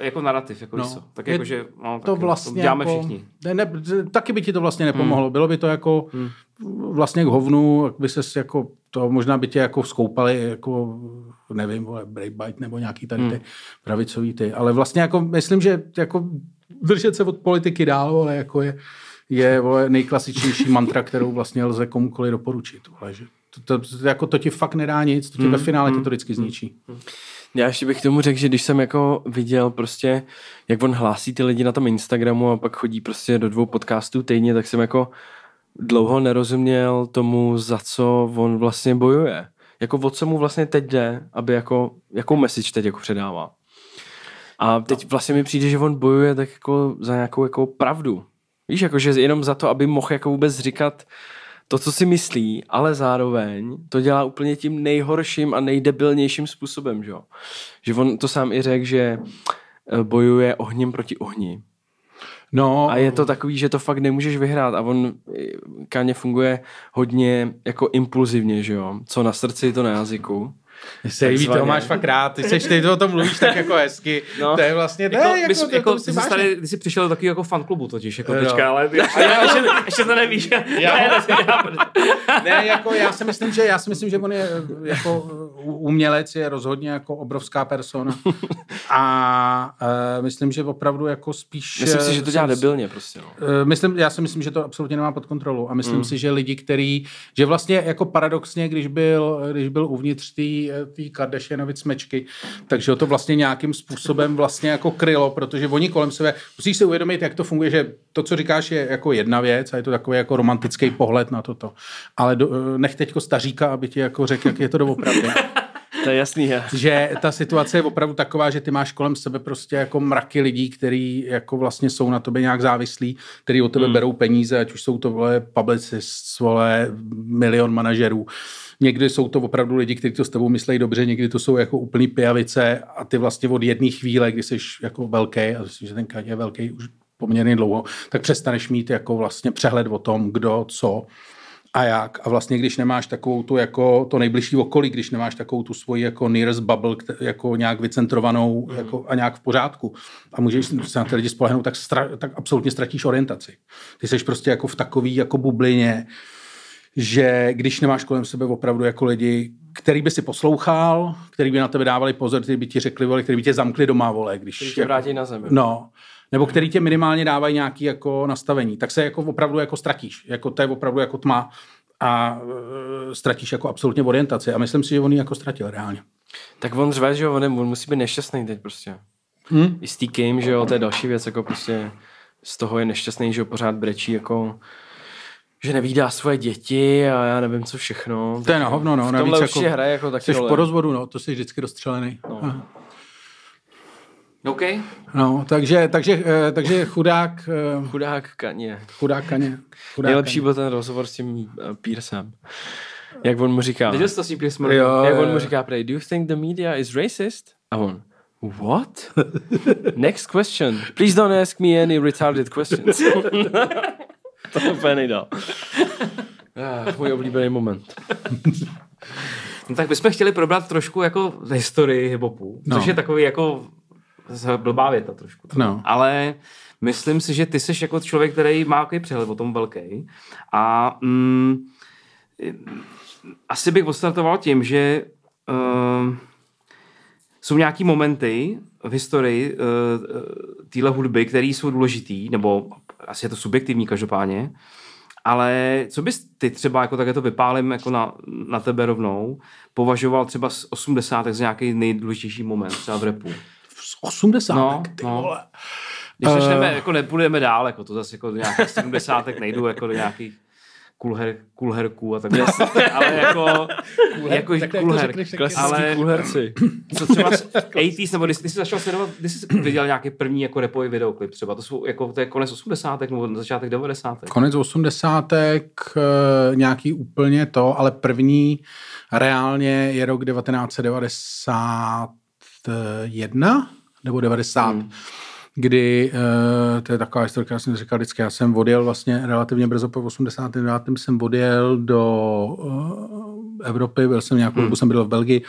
jako narrativ, jako no. Tak jako, že no, to vlastně to děláme jako, všichni. Ne, ne, taky by ti to vlastně nepomohlo. Hmm. Bylo by to jako hmm. vlastně k hovnu, by se jako to možná by tě jako skoupali jako nevím, vole, Breakbite nebo nějaký tady ty hmm. pravicový ty. Ale vlastně jako myslím, že jako držet se od politiky dál, ale jako je, je vole, nejklasičnější mantra, kterou vlastně lze komukoliv doporučit. Vole, že to, to, to, jako to ti fakt nedá nic, to ti hmm. ve finále hmm. ti to vždycky zničí. Hmm. Já ještě bych tomu řekl, že když jsem jako viděl prostě, jak on hlásí ty lidi na tom Instagramu a pak chodí prostě do dvou podcastů týdně, tak jsem jako dlouho nerozuměl tomu, za co on vlastně bojuje. Jako o co mu vlastně teď jde, aby jako, jakou message teď jako předává. A teď vlastně mi přijde, že on bojuje tak jako za nějakou jako pravdu. Víš, jako že jenom za to, aby mohl jako vůbec říkat to, co si myslí, ale zároveň to dělá úplně tím nejhorším a nejdebilnějším způsobem, že jo. Že on to sám i řekl, že eh, bojuje ohním proti ohni. No. A je to takový, že to fakt nemůžeš vyhrát a on eh, Káně funguje hodně jako impulzivně, že jo. Co na srdci, to na jazyku. Mně se líbí, toho máš fakt rád, ty seš, ty o tom mluvíš tak jako hezky, no. to je vlastně, jako, ne, jako, jako, jako, ty, jsi tady, ty jsi přišel do takového jako fanklubu totiž, jako no. teďka, ale ty, já, ještě, ještě, to nevíš. Já, ne, ne, jako já si myslím, že já si myslím, že on je jako umělec, je rozhodně jako obrovská persona a uh, myslím, že opravdu jako spíš... Myslím si, že to dělá debilně prostě. No. Uh, myslím, já si myslím, že to absolutně nemá pod kontrolou a myslím mm. si, že lidi, který, že vlastně jako paradoxně, když byl, když byl uvnitř té té Kardashianovy smečky, takže ho to vlastně nějakým způsobem vlastně jako krylo, protože oni kolem sebe, musíš si uvědomit, jak to funguje, že to, co říkáš, je jako jedna věc a je to takový jako romantický pohled na toto. Ale do, nech teďko staříka, aby ti jako řekl, jak je to doopravdy. To je jasný, je. Že ta situace je opravdu taková, že ty máš kolem sebe prostě jako mraky lidí, kteří jako vlastně jsou na tobě nějak závislí, kteří od tebe hmm. berou peníze, ať už jsou to vole publicist, vole milion manažerů. Někdy jsou to opravdu lidi, kteří to s tebou myslí dobře, někdy to jsou jako úplný pijavice a ty vlastně od jedné chvíle, kdy jsi jako velký, a myslím, že ten Kaď je velký už poměrně dlouho, tak přestaneš mít jako vlastně přehled o tom, kdo, co a jak. A vlastně, když nemáš takovou tu jako to nejbližší okolí, když nemáš takovou tu svoji jako nearest bubble, jako nějak vycentrovanou mm. jako, a nějak v pořádku a můžeš se na ty lidi spolehnout, tak, stra, tak absolutně ztratíš orientaci. Ty jsi prostě jako v takový jako bublině, že když nemáš kolem sebe opravdu jako lidi, který by si poslouchal, který by na tebe dávali pozor, který by ti řekli, vole, který by tě zamkli doma, vole, když... Který tě vrátí na zemi. No, nebo který tě minimálně dávají nějaký jako nastavení, tak se jako opravdu jako ztratíš. Jako to je opravdu jako tma a e, ztratíš jako absolutně orientaci. A myslím si, že on ji jako ztratil reálně. Tak on řve, že on, on musí být nešťastný teď prostě. Hmm? I s game, že jo, to je další věc, jako prostě z toho je nešťastný, že ho pořád brečí, jako že nevídá svoje děti a já nevím co všechno. To je na hovno, no. V tomhle jako, hraje jako taky Jsi po rozvodu, no, to jsi vždycky rozstřelený. No. OK. No, takže, takže, eh, takže chudák... Eh, chudák kaně. Chudák kaně. Chudák Nejlepší kaně. byl ten rozhovor s tím uh, Pearsem. Jak on mu říká. Viděl jsi to s tím Pearsem? Jak on mu říká, prej, do you think the media is racist? A on, what? Next question. Please don't ask me any retarded questions. to úplně nejdál. Ah, můj oblíbený moment. no tak bychom chtěli probrat trošku jako historii hiphopu, no. což je takový jako blbá věta trošku. No. Ale myslím si, že ty jsi jako člověk, který má takový přehled o tom velký. A mm, asi bych odstartoval tím, že uh, jsou nějaký momenty v historii uh, téhle hudby, které jsou důležitý, nebo asi je to subjektivní každopádně, ale co bys ty třeba, jako také to vypálím jako na, na tebe rovnou, považoval třeba z 80. za nějaký nejdůležitější moment třeba v repu? Z 80. No, ty no. vole. Když začneme, uh... jako nepůjdeme dál, jako to zase jako do nějakých 70. nejdu jako do nějakých kulher, kulherků a takhle. ale jako, jako tak kulher. tak Klasický Ale- kulherci. Co třeba z 80s, nebo když jsi začal sledovat, když jsi viděl nějaký první jako repový videoklip třeba, to jsou jako, to je konec 80. nebo začátek 90. Konec osmdesátek, eh, nějaký úplně to, ale první reálně je rok 1991 nebo 90, hmm. Kdy, eh, to je taková historka, já jsem říkal vždycky, já jsem odjel vlastně relativně brzo po 89. jsem odjel do eh, Evropy, byl jsem nějakou dobu, jsem byl v Belgii,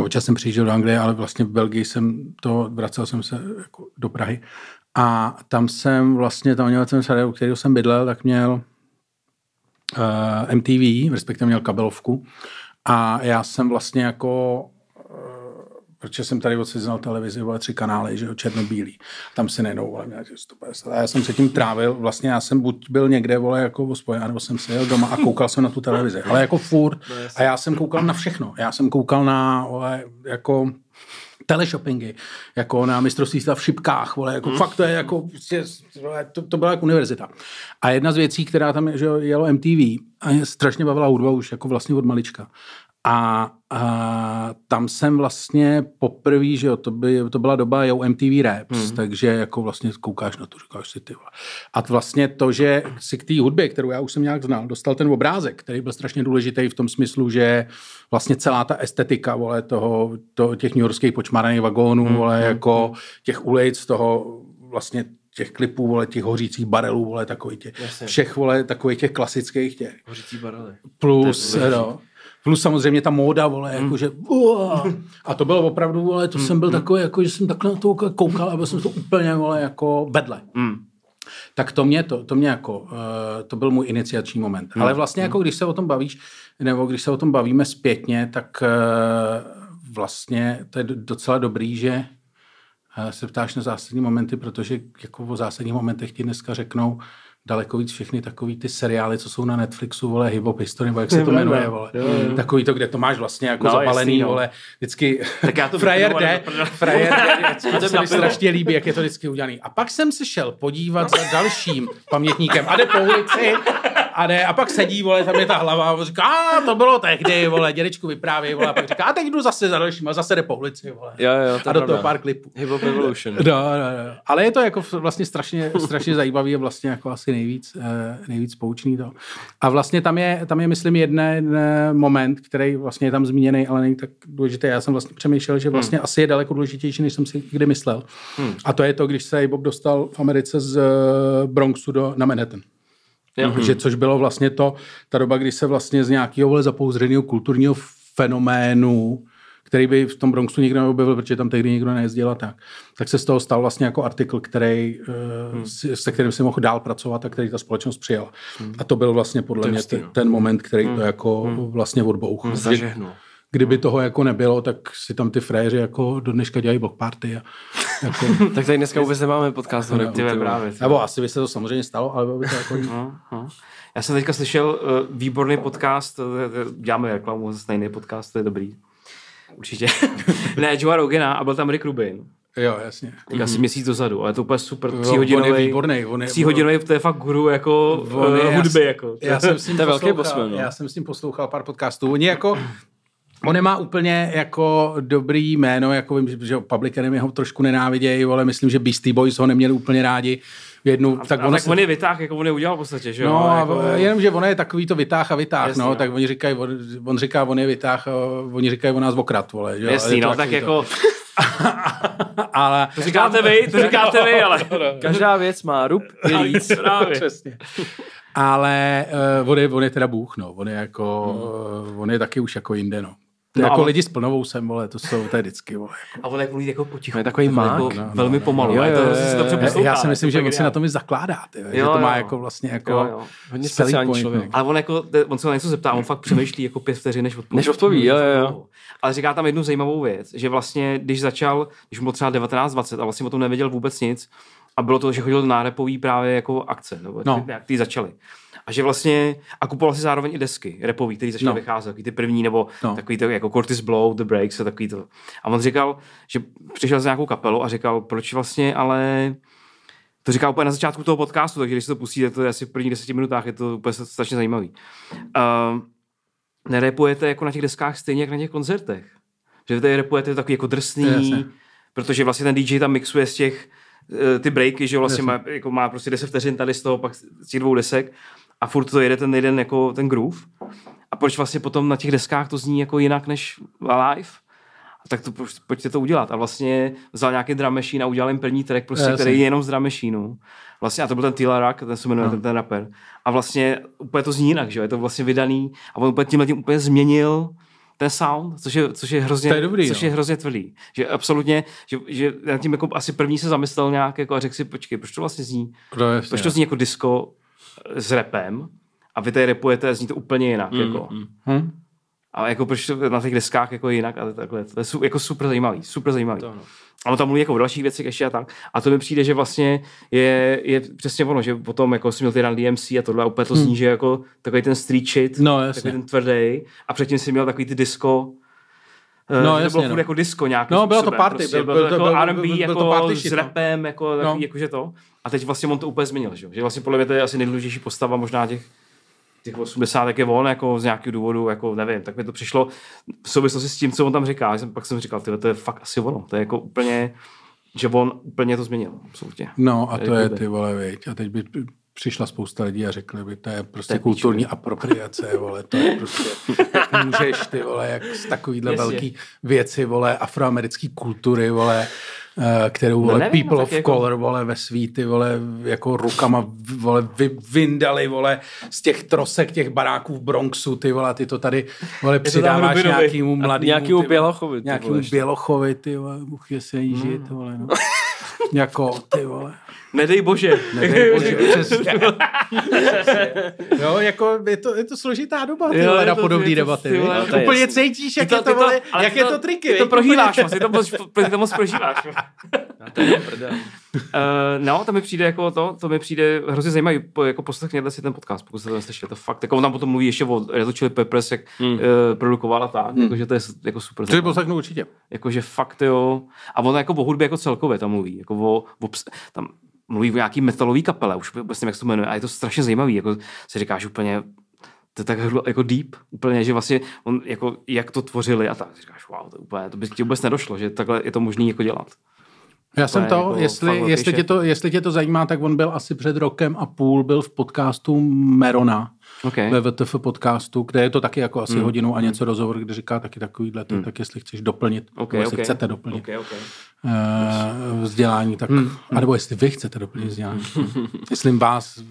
občas jsem přijížděl do Anglie, ale vlastně v Belgii jsem to, vracel jsem se jako do Prahy. A tam jsem vlastně, tam měl jsem se, u kterého jsem bydlel, tak měl uh, MTV, respektive měl kabelovku. A já jsem vlastně jako protože jsem tady odseznal televizi, vole, tři kanály, že jo, černobílý. Tam si nejdou, vole, mě 150. A já jsem se tím trávil, vlastně já jsem buď byl někde, vole, jako v hospodě, nebo jsem se jel doma a koukal jsem na tu televizi. Ale jako furt. A já jsem koukal na všechno. Já jsem koukal na, vole, jako teleshoppingy, jako na mistrovství světa v šipkách, vole, jako mm. fakt to je jako, prostě, vole, to, to byla jako univerzita. A jedna z věcí, která tam že jo, jelo MTV, a mě strašně bavila hudba už jako vlastně od malička. A, a tam jsem vlastně poprvé, že jo, to, by, to byla doba jo, MTV Raps, mm. takže jako vlastně koukáš na to, říkáš si ty vole. A vlastně to, že si k té hudbě, kterou já už jsem nějak znal, dostal ten obrázek, který byl strašně důležitý v tom smyslu, že vlastně celá ta estetika, vole, toho, to, těch newyorských počmáraných vagónů, mm. vole, jako těch ulic, toho vlastně těch klipů, vole, těch hořících barelů, vole, takových těch, Jasně. všech, vole, takových těch klasických těch. Hořící barely. Plus, no, plus samozřejmě ta móda, vole, jako že uá. a to bylo opravdu, vole, to jsem byl takový, jako že jsem takhle na to koukal a byl jsem to úplně, vole, jako bedle. Mm. Tak to mě, to, to mě jako, uh, to byl můj iniciační moment. Hmm. Ale vlastně jako když se o tom bavíš, nebo když se o tom bavíme zpětně, tak uh, vlastně to je do- docela dobrý, že uh, se ptáš na zásadní momenty, protože jako o zásadních momentech ti dneska řeknou daleko víc všechny takový ty seriály, co jsou na Netflixu, vole, Hip Hop History, nebo jak se to jmenuje, vole. jo, jo. Takový to, kde to máš vlastně jako No, zapalený, jasný, no. vole, vždycky Tak já to frajer jde, frajer jde, to se mi strašně líbí, jak je to vždycky udělaný. A pak jsem se šel podívat za dalším pamětníkem a jde po ulici a jde, a pak sedí, vole, tam je ta hlava a říká, a to bylo tehdy, vole, dědečku vypráví, vole, a pak říká, a teď jdu zase za dalším a zase jde po ulici, vole. Jo, jo, to a do toho pár klipů. Hip Hop Evolution. No, no, no. Ale je to jako vlastně strašně, strašně zajímavý a vlastně jako asi nejvíc, eh, nejvíc poučný to. A vlastně tam je, tam je myslím, jeden eh, moment, který vlastně je tam zmíněný, ale není tak důležitý. Já jsem vlastně přemýšlel, že vlastně asi je daleko důležitější, než jsem si kdy myslel. A to je to, když se Bob dostal v Americe z eh, Bronxu do, na Manhattan. Mm-hmm. Že, což bylo vlastně to, ta doba, kdy se vlastně z nějakého vole zapouzřeného kulturního fenoménu, který by v tom Bronxu nikdo neobjevil, protože tam tehdy nikdo nejezdil a tak, tak se z toho stal vlastně jako artikl, který, hmm. se kterým si mohl dál pracovat a který ta společnost přijala. Hmm. A to byl vlastně podle mě hustý, ten, no. ten moment, který to jako vlastně odbouchl. Kdy- Zažehnul. Kdyby toho jako nebylo, tak si tam ty fréři jako do dneška dělají block party. A, jako, Tak tady dneska vůbec nemáme podcast o vole. právě. nebo asi by se to samozřejmě stalo, ale bylo by to jako... No, no. Já jsem teďka slyšel uh, výborný podcast, uh, děláme reklamu, zase jiný podcast, to je dobrý. Určitě. ne, Joe Rogana a byl tam Rick Rubin. Jo, jasně. Tak asi měsíc dozadu, ale to úplně super, On je tříhodinový. výborný. On je, Tříhodinový, to je fakt guru jako On je- hudby. Jako. Já jsem s ním To je velký poslouchal, no. Já jsem s ním poslouchal pár podcastů. Oni jako, on nemá úplně jako dobrý jméno, jako vím, že Public Enemy ho trošku nenávidějí, ale myslím, že Beastie Boys ho neměli úplně rádi. V jednu, tak, tak a ono tak se- on je vytáh, jako on je udělal v podstatě, že jo? No, a jako, jenom, že on je takový to vytáh a vytáh, Jasný, no, no. tak oni říkají, on, on říká, on je vytáh, a oni říkají o nás okrat, vole, že jo, Jasný, no, tak jako, To. Ale... to říkáte vy, to říkáte vy, ale... Každá věc má rub i líc. Právě. Přesně. Ale uh, on, je, on je teda bůh, no. On je jako, hmm. uh, on je taky už jako jinde, no. To No, jako ale- lidi s plnovou sem, vole, to jsou, to je vždycky, vole. Jako. A on jak mluví jako potichu. Je takový mák. Jako No, velmi pomalu. Jo, a je jo, to, jo, to jo, dobře jo. poslouchá, Já si myslím, že on si geniální. na tom i zakládá, ty, že Jo, to má jo. jako vlastně jako Jo, jo. Hodně speciální point, člověk. no. Ale on, jako, on se na něco zeptá, on fakt přemýšlí jako pět vteřin, než odpoví. Než odpoví, jo, jo, jo. Ale říká tam jednu zajímavou věc, že vlastně, když začal, když mu bylo třeba 19-20 a vlastně o tom nevěděl vůbec nic, a bylo to, že chodil na repový právě jako akce, nebo No. no. jak ty začaly. A že vlastně, a kupoval si zároveň i desky repový, který začaly No. vycházet, takový ty první, nebo No. takový to jako Curtis Blow, The Breaks a takový to. A on říkal, že přišel z nějakou kapelu a říkal, proč vlastně ale To říká úplně na začátku toho podcastu, takže když se to pustíte, to je asi v prvních deseti minutách, je to úplně strašně zajímavý. Uh, nerepujete jako na těch deskách stejně, jak na těch koncertech. Že tady repujete takový jako drsný, protože vlastně ten DJ tam mixuje z těch eh, ty breaky, že vlastně má, jako má prostě 10 vteřin tady z toho, pak z těch dvou desek a furt to jede ten jeden jako ten groove. A proč vlastně potom na těch deskách to zní jako jinak než live? A tak to proč- pojďte to udělat. A vlastně vzal nějaký drum machine a udělal jim první track, prostě, který je jenom z drum machineu. Vlastně, a to byl ten Tila Rock, ten se jmenuje, No. ten, ten rapper. A vlastně úplně to zní jinak, že jo? je to vlastně vydaný a on úplně tímhle tím úplně změnil ten sound, což je, což je hrozně, To je dobrý, což no. je hrozně tvrdý. Že absolutně, že, že nad tím jako asi první se zamyslel nějak jako a řekl si, počkej, proč to vlastně zní? Proč to zní jako disco s repem a vy tady repujete a zní to úplně jinak. Mm, jako. mm. Hm? A jako proč to na těch deskách jako jinak a takhle. To je su, jako super zajímavý, super zajímavý. To ano. A on tam mluví jako o dalších věcech ještě a tak. A to mi přijde, že vlastně je, je přesně ono, že potom jako jsem měl ty Run DMC a tohle a úplně to zní, že jako takový ten street shit, Hmm. No, jasně. takový ten tvrdý. A předtím si měl takový ty disco, No, no, to jasně, bylo furt no. jako disco nějaký No, bylo to party, prostě, byl- bylo, byl- to byl- jako byl- R&B, byl- byl jako to party s no. rapem, jako, No. jakože to. A teď vlastně on to úplně změnil, že, že vlastně podle mě to je asi nejdůležitější postava možná těch těch 80 je on jako z nějakého důvodu, jako nevím, tak mi to přišlo v souvislosti s tím, co on tam říká. Jsem, pak jsem říkal, tyhle, to je fakt asi ono. To je jako úplně, že on úplně to změnil, absolutně. No a to je Jakoby. ty vole, viď. A teď by přišla spousta lidí a řekli by, to je prostě To je kulturní apropriace, vole, to je prostě, jak můžeš ty vole, jak z takovýhle Jasně. velký věci, vole, afroamerický kultury, vole, kterou, vole, nevím, people no, of jako- color, vole, ve svíty, vole, jako rukama, vole, vy, vyndali, vole, z těch trosek, těch baráků v Bronxu, ty vole, ty to tady, vole, přidáváš nějakýmu mladýmu, nějakýmu Bělochovi, ty Nějakýmu. Bělochovi, ty vole, Bůh je se jí žít, vole, no. jako, ty vole. Nedej bože. Nedej bože, přesně. jo, jako je to, je to složitá doba, ty Jo, na to- podobné to- debaty. ty viď? vole, to je Úplně jasný. cítíš, jak Ty je to, vole, ale jak ty je to- to triky. Ty to prožíváš, moc, ty to, moc, ty to moc prožíváš. To je. Uh, no, to mi přijde jako to, to mi přijde hrozně zajímavý, jako poslechněte si ten podcast, pokud jste to neslyšeli, to fakt, jako on tam potom mluví ještě o Red Hot Chili Peppers, jak Hmm. mm. uh, produkoval a tak, mm. jakože to je jako super To poslechnu určitě. Jakože fakt jo, a on jako o hudbě jako celkově tam mluví, jako o, o tam mluví o nějaký metalový kapele, už nevím, jak se to jmenuje, a je to strašně zajímavý, jako si říkáš úplně, to je tak jako deep, úplně, že vlastně on, jako, jak to tvořili a tak, říkáš, wow, to, úplně, to by ti vůbec nedošlo, že takhle je to možné jako dělat. Já jsem to, jako jestli, jestli, tě to, jestli tě to zajímá, tak on byl asi před rokem a půl, byl v podcastu Merona, Okay. ve VTF podcastu, kde je to taky jako asi Hmm. hodinu a něco rozhovor, kde říká taky takovýhle, to, tak jestli chceš doplnit, Okay, nebo jestli okay. chcete doplnit Okay, okay. eh, vzdělání, tak, hmm. anebo jestli vy chcete doplnit vzdělání. Myslím vás,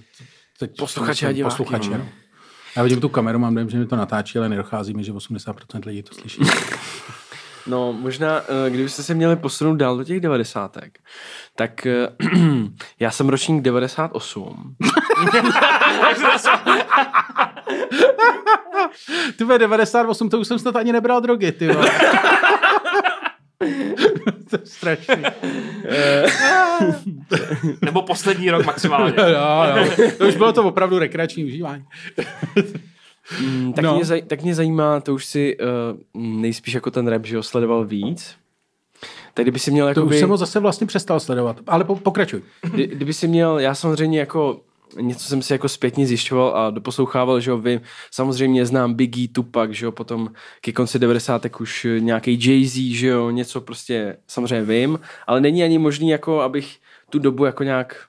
teď Posluchače a diváky, posluchače, no. no. Já vidím tu kameru, mám dojem, že mi to natáčí, ale nedochází mi, že 80% lidí to slyší. No, možná, eh, kdybyste se měli posunout dál do těch devadesátek, tak eh, já jsem ročník 98. Ty ve 98, to už jsem snad ani nebral drogy, ty to je strašný. Nebo poslední rok maximálně. jo, jo. To už bylo to opravdu rekreační užívání. Mm, tak, No. mě, zaj- tak mě zajímá, to už si uh, nejspíš jako ten rap, že ho sledoval víc. Tak kdyby si měl To jakoby, už jsem ho zase vlastně přestal sledovat, ale po, pokračuj. kdy, kdyby si měl, já samozřejmě jako něco jsem si jako zpětně zjišťoval a doposlouchával, že jo, vím, samozřejmě znám Biggie, Tupac, že jo, potom ke konci 90. už nějaký Jay-Z, že jo, něco prostě samozřejmě vím, ale není ani možný jako, abych tu dobu jako nějak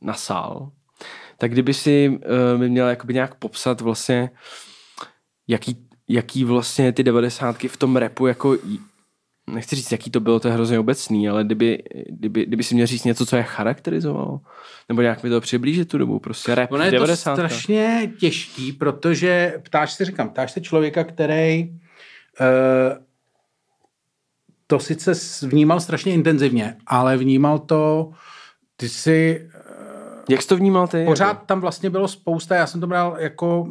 nasál. Tak kdyby si uh, mi měl jakoby nějak popsat vlastně, jaký, jaký vlastně ty devadesátky v tom repu jako nechci říct, jaký to bylo, to je hrozně obecný, ale kdyby, kdyby, kdyby si měl říct něco, co je charakterizovalo, nebo nějak mi to přiblížit tu dobu, prostě rap Ono je to 90. strašně těžký, protože ptáš se, říkám, ptáš se člověka, který uh, to sice vnímal strašně intenzivně, ale vnímal to, ty si Jak jsi to vnímal ty? pořád tam vlastně bylo spousta, já jsem to bral jako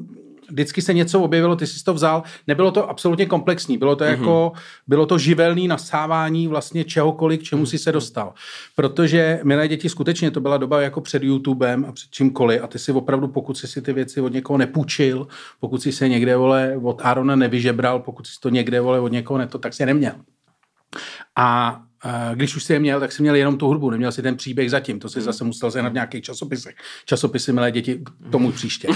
vždycky se něco objevilo, ty jsi to vzal, nebylo to absolutně komplexní, bylo to jako, bylo to živelný nasávání vlastně čehokoliv, k čemu si se dostal. Protože, milé děti, skutečně to byla doba jako před YouTubem a před čímkoliv a ty si opravdu, pokud jsi si ty věci od někoho nepůjčil, pokud si se někde, vole, od Arona nevyžebral, pokud jsi to někde, vole, od někoho neto, tak si neměl. A když už si je měl, tak si měl jenom tu hudbu, neměl si ten příběh zatím. To si zase musel sehnat v nějakých časopisech. Časopisy milé děti k tomu příště.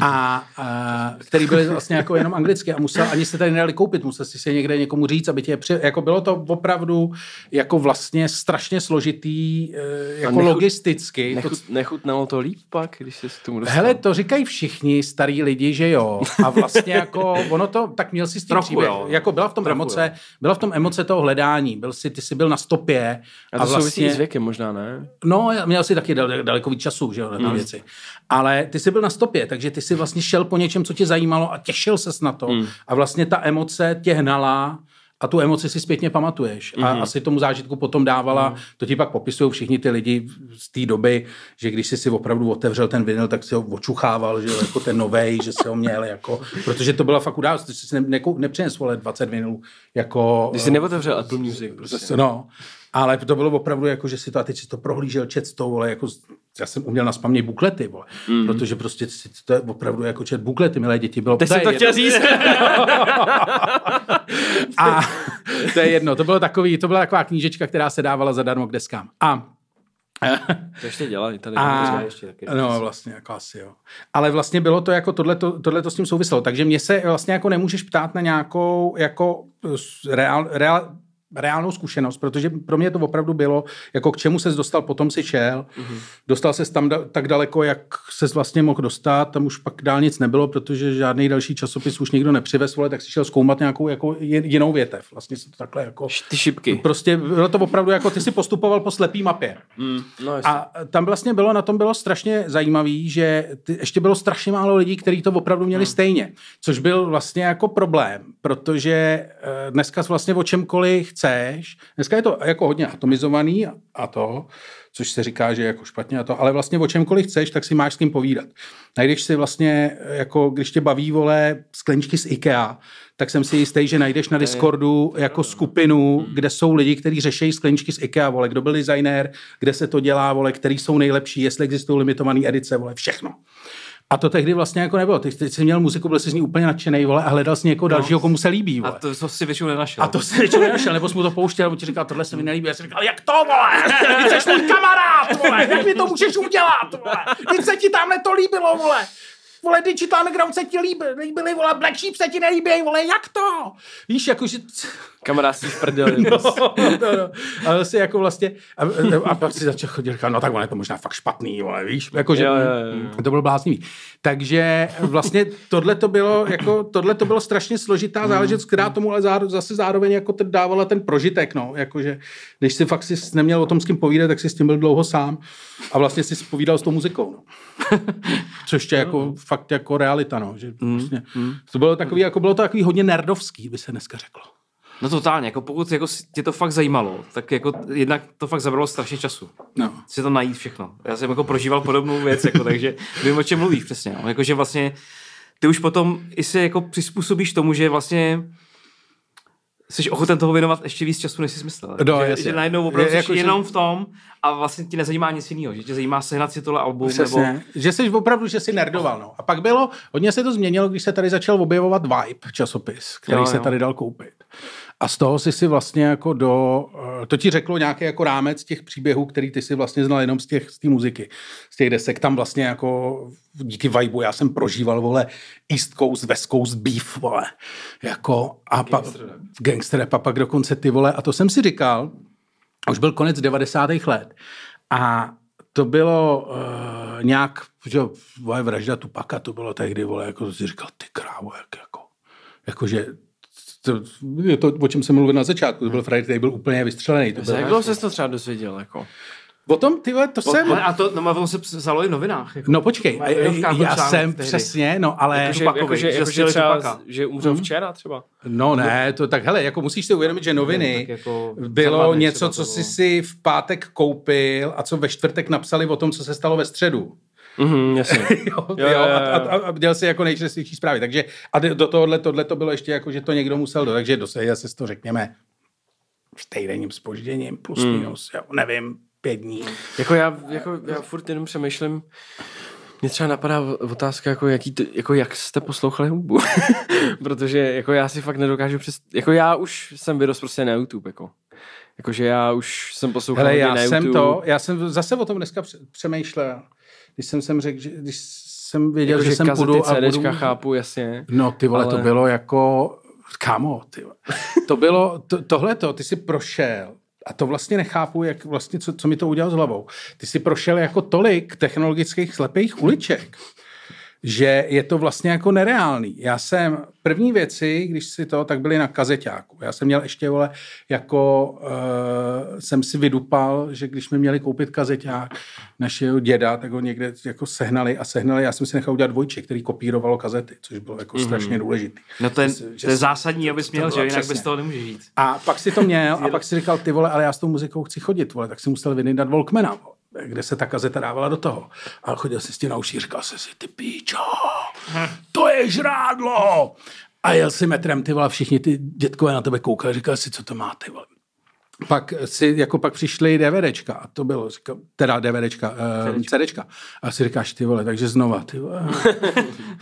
A, a který byly vlastně jako jenom anglicky a musel, ani se tady nedali koupit, musel si si někde někomu říct, aby tě je při, jako bylo to opravdu jako vlastně strašně složitý, eh, jako nechut- logisticky. To, Nechut, nechutnalo to líp pak, když se k tomu dostal? Hele, to říkají všichni starí lidi, že jo. A vlastně jako ono to, tak měl si s tím Trochu, příběh. jo. Jako byla v tom Trochu, emoce, byla v tom emoce toho hledání. Byl si, ty jsi byl na stopě. a to souvisí s věkem možná, ne? No, měl si taky dal- daleko víc času, že jo, na ty Hmm. věci. Ale ty jsi byl na stopě, takže ty jsi vlastně šel po něčem, co tě zajímalo a těšil ses na to. Hmm. A vlastně ta emoce tě hnala a tu emoci si zpětně pamatuješ. A Hmm. asi tomu zážitku potom dávala, to ti pak popisují všichni ty lidi z té doby, že když jsi si opravdu otevřel ten vinyl, tak si ho očuchával, že jako ten novej, že si ho měl, jako, protože to byla fakt událost, ty jsi si ne, ne, nepřinesl ale 20 vinylů, jako... Když jsi neotevřel Apple Music, prostě. No, ale to bylo opravdu jako, že si to, a teď si to prohlížel, čet to, vole, jako, já jsem uměl na spaměť buklety, vole, mm. protože prostě to je opravdu jako čet buklety, milé děti, bylo Teď to jsem to jedno. chtěl říct. A to je jedno, to bylo takový, to byla taková knížečka, která se dávala zadarmo k deskám. A To ještě dělají tady. a, ještě taky. no vlastně, jako asi jo. Ale vlastně bylo to jako tohleto, tohleto s tím souviselo. Takže mě se vlastně jako nemůžeš ptát na nějakou jako reál, reál, reálnou zkušenost, protože pro mě to opravdu bylo, jako k čemu ses dostal, potom si šel, mm-hmm. dostal ses tam da, tak daleko, jak ses vlastně mohl dostat, tam už pak dál nic nebylo, protože žádný další časopis už nikdo nepřivez, tak si šel zkoumat nějakou jako jinou větev. Vlastně se to takhle jako... Ty šipky. Prostě bylo to opravdu jako, ty si postupoval po slepý mapě. Mm, no. A tam vlastně bylo, na tom bylo strašně zajímavý, že ty, ještě bylo strašně málo lidí, kteří to opravdu měli hmm. stejně, což byl vlastně jako problém, protože eh, dneska vlastně o čemkoliv chceš, dneska je to jako hodně atomizovaný a, to, což se říká, že je jako špatně a to, ale vlastně o čemkoliv chceš, tak si máš s kým povídat. Najdeš si vlastně, jako když tě baví, vole, skleničky z IKEA, tak jsem si jistý, že najdeš na Discordu jako skupinu, kde jsou lidi, kteří řeší skleničky z IKEA, vole, kdo byl designér, kde se to dělá, vole, který jsou nejlepší, jestli existují limitované edice, vole, všechno. A to tehdy vlastně jako nebylo. Ty, ty jsi měl muziku, byl jsi z ní úplně nadšený, vole, a hledal jsi někoho dalšího, komu se líbí, A vole. to, to si většinou nenašel. A to si většinou nenašel, nebo jsi mu to pouštěl, nebo ti říkal, tohle se mi nelíbí. Já jsem říkal, jak to, vole? Ty jsi můj kamarád, vole, jak mi to můžeš udělat, vole? Teď se ti tam to líbilo, vole. Vole, Digital Underground se ti líbí, líbily, vole, Black Sheep se ti nelíbí, vole, jak to? Víš, jakože... Kamarád si prdeli. No, no, no. A vlastně jako vlastně, a, a pak si začal chodit, říkal, no tak ono je to možná fakt špatný, vole, víš, jakože to bylo bláznivý. Takže vlastně tohle to bylo, jako, tohle to bylo strašně složitá záležitost, která tomu ale záro, zase zároveň jako ten dávala ten prožitek, no, jakože, když si fakt si neměl o tom s kým povídat, tak si s tím byl dlouho sám a vlastně si povídal s tou muzikou, no. Což je jako fakt jako realita, no, že vlastně, to bylo takový, jako bylo to takový hodně nerdovský, by se dneska řeklo. No totálně, jako pokud jako tě to fakt zajímalo, tak jako jednak to fakt zabralo strašně času. No. Si to najít všechno. Já jsem jako prožíval podobnou věc, jako, takže vím, o čem mluvíš přesně. No. Jakože vlastně ty už potom i se jako přizpůsobíš tomu, že vlastně jsi ochoten toho věnovat ještě víc času, než jsi myslel. No, že, jasně. že najednou opravdu Je- jsi jako, že- jenom v tom a vlastně ti nezajímá nic jiného, že tě zajímá sehnat si tohle album, Přesně. nebo. Že jsi opravdu, že jsi nerdoval. No. A pak bylo, hodně se to změnilo, když se tady začal objevovat Vibe časopis, který jo, se jo. tady dal koupit. A z toho si si vlastně jako do, eh, to ti řeklo nějaký jako rámec těch příběhů, který ty si vlastně znal jenom z těch, z té muziky, z těch desek. Tam vlastně jako díky Vibu já jsem prožíval, vole, East Coast, West Coast beef, vole. Jako, a pa, gangster rap, a pak dokonce ty, vole. A to jsem si říkal, a už byl konec 90. let. A to bylo uh, nějak, že vole, vražda Tupaka, to bylo tehdy, vole, jako si říkal, ty krávo, jak jako, jakože to, je to, o čem jsem mluvil na začátku, to byl Friday, který byl úplně vystřelený. To byl, jak dlouho jsi to třeba dozvěděl? Jako? o tom, ty vole, to jsem... Ale a to, no, ono se psalo i v novinách. Jako. No počkej, Novinovkách byl já článek jsem tehdy. přesně, no ale... Jakože, Tupakovi, jakože, že jakože zastřelili třeba, že umřel včera třeba. No ne, to tak hele, jako musíš si uvědomit, že noviny tak jako bylo něco, co jsi si v pátek koupil a co ve čtvrtek napsali o tom, co se stalo ve středu. Mhm, jasně. jo, Jo, jo, a, a, a, dělal si jako nejčastější zprávy. Takže a do tohohle, tohle to bylo ještě jako, že to někdo musel do, takže dosadil se to, řekněme, s týdenním spožděním, plus Hmm. minus, jo, nevím, pět dní. Jako já, jako já furt jenom přemýšlím, mě třeba napadá otázka, jako, jaký to, jako jak jste poslouchali hudbu. Protože jako já si fakt nedokážu přes... Jako já už jsem vyrost prostě na YouTube, jako. Jakože já už jsem poslouchal Hele, já na jsem YouTube. to, já jsem zase o tom dneska pře- přemýšlel. Když jsem sem řekl, že když jsem věděl, Jakože že jsem kazety, půjdu a budu... chápu, jasně. No ty vole, ale- to bylo jako... Kámo, ty vole. To bylo, to, tohleto, ty si prošel a to vlastně nechápu, jak vlastně, co, co mi to udělal s hlavou. Ty si prošel jako tolik technologických slepých uliček, že je to vlastně jako nereálný. Já jsem, první věci, když si to, tak byly na kazeťáku. Já jsem měl ještě, vole, jako uh, jsem si vydupal, že když jsme měli koupit kazeťák našeho děda, tak ho někde jako sehnali a sehnali. Já jsem si nechal udělat dvojče, který kopírovalo kazety, což bylo jako mm-hmm. strašně důležitý. No to je, Že- to je zásadní, abys měl, že jinak přesně. bez toho nemůžeš žít. A pak si to měl a pak si říkal, ty vole, ale já s tou muzikou chci chodit, vole, tak si musel vyndat Walkmana, vole, kde se ta kazeta dávala do toho. A chodil si s tím na uší, říkal si si, ty píčo, to je žrádlo. A jel si metrem, ty vole, všichni ty dětkové na tebe koukali, říkali si, co to má, ty vole. Pak si, jako pak přišly DVDčka a to bylo, říkal, teda DVDčka, uh, CDčka. A si říkáš, ty vole, takže znova, ty vole.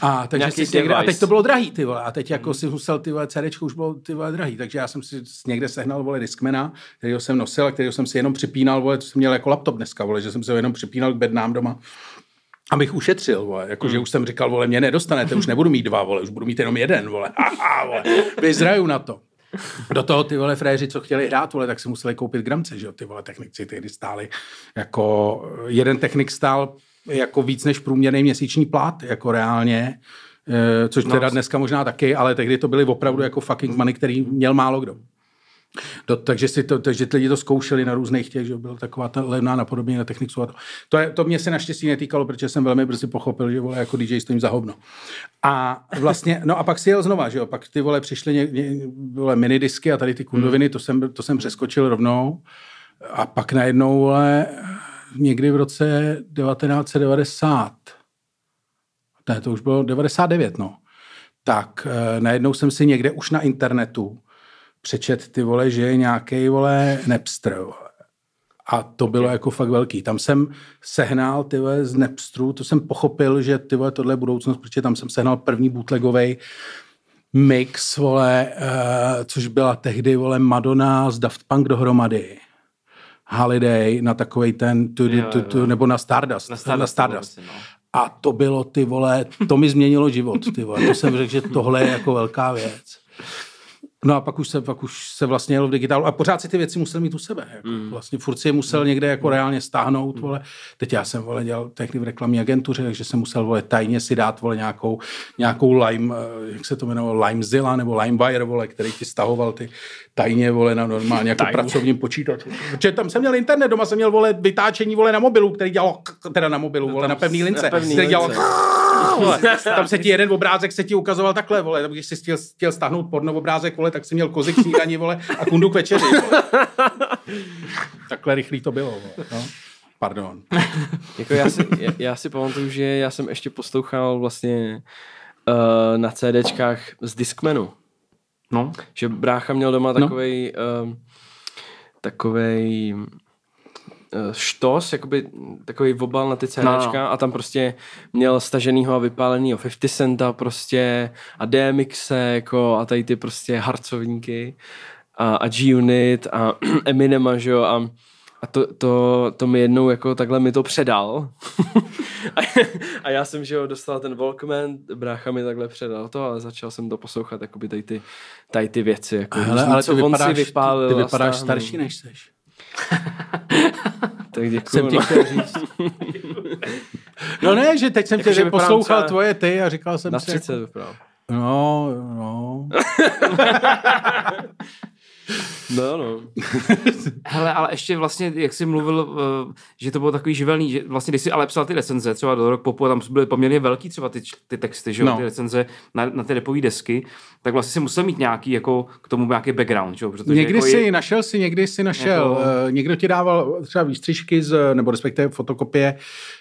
A, takže si někde, a teď to bylo drahý, ty vole. A teď jako si musel, ty vole, CDčko už bylo, ty vole, drahý. Takže já jsem si někde sehnal, vole, Discmana, kterýho jsem nosil a kterýho jsem si jenom připínal, vole, to jsem měl jako laptop dneska, vole, že jsem se ho jenom připínal k bednám doma. Abych ušetřil, vole. Jako, že už jsem říkal, vole, mě nedostanete, už nebudu mít dva, vole, už budu mít jenom jeden, vole. Aha, vole. Vyzraju na to. Do toho ty vole fréři, co chtěli hrát, vole, tak si museli koupit gramce, že jo, ty vole technici tehdy stáli jako, jeden technik stál jako víc než průměrný měsíční plat, jako reálně, eh, což teda dneska možná taky, ale tehdy to byly opravdu jako fucking money, který měl málo kdo. Do, takže, si to, takže lidi to zkoušeli na různých těch, že byla taková ta levná napodobně na Technicu. A to, to, je, to mě se naštěstí netýkalo, protože jsem velmi brzy pochopil, že vole, jako DJ stojím za hovno. A vlastně, no a pak si jel znova, že jo, pak ty vole přišly ně, ně, vole, minidisky a tady ty kundoviny, to jsem, to jsem přeskočil rovnou. A pak najednou, vole, někdy v roce 1990, ne, to už bylo 99, no, tak eh, najednou jsem si někde už na internetu přečet ty vole, že je nějaký vole Napster. Vole. A to bylo jako fakt velký. Tam jsem sehnal ty vole z Napsteru, to jsem pochopil, že ty vole tohle je budoucnost, protože tam jsem sehnal první bootlegový mix, vole, uh, což byla tehdy, vole, Madonna z Daft Punk dohromady. Holiday na takovej ten, tu, Jo, tu, jo. tu, nebo na Stardust. Na Stardust, Na Stardust. no. A to bylo, ty vole, to mi změnilo život, ty vole. To jsem řekl, že tohle je jako velká věc. No a pak už se, pak už se vlastně jelo v digitálu a pořád si ty věci musel mít u sebe. Jako. Mm. Vlastně furt si je musel někde jako reálně stáhnout, vole. Teď já jsem, vole, dělal tehdy v reklamní agentuře, takže jsem musel, vole, tajně si dát, vole, nějakou, nějakou Lime, eh, jak se to jmenovalo, Limezilla nebo Limewire, vole, který ti stahoval ty tajně, vole, na normálně jako Tajně. pracovním počítači. Protože tam jsem měl internet, doma jsem měl, vole, vytáčení, vole, na mobilu, který dělal, teda na mobilu, vole, na pevný lince, na pevný který dělal, lince. Vole, tam se ti jeden obrázek se ti ukazoval takhle, vole, když jsi chtěl, chtěl stáhnout porno obrázek, vole, tak si měl kozy k snídani, vole, a kundu k večeři, vole. Takhle rychlý to bylo, vole, no. Pardon. Jako já, si, já, já si pamatuju, že já jsem ještě poslouchal vlastně uh, na CDčkách z Discmanu. No, Že brácha měl doma No. takovej, takovej uh, štos, jakoby takový obal na ty CDčka No, no. a tam prostě měl staženýho a vypálenýho 50 Centa prostě a DMXe jako a tady ty prostě harcovníky a, a G-Unit a Eminema, že jo, a a to, to, to mi jednou jako takhle mi to předal. a, a, já jsem, že jo, dostal ten Walkman, brácha mi takhle předal to a začal jsem to poslouchat, jakoby tady ty, tady ty věci. Jako Hele, ale co ty on vypadáš, si vypálil ty a vypadáš starší, než seš. Tak děkuju, Jsem ti no. chtěl říct. No ne, že teď jsem Jako, tě poslouchal třeba tvoje ty a říkal jsem Na si, 30 jako, no, no. No, no. Hele, ale ještě vlastně, jak jsi mluvil, eh, že to bylo takový živelný, že vlastně, když jsi ale psal ty recenze, třeba do Rock Popu, a tam byly poměrně velký třeba ty, ty texty, že jo, No. ty recenze na, na ty repové desky, tak vlastně si musel mít nějaký, jako k tomu nějaký background, že jo, protože Někdy jako si, je, našel si, někdy si našel, Jako- jako... někdo ti dával třeba výstřižky, z, nebo respektive fotokopie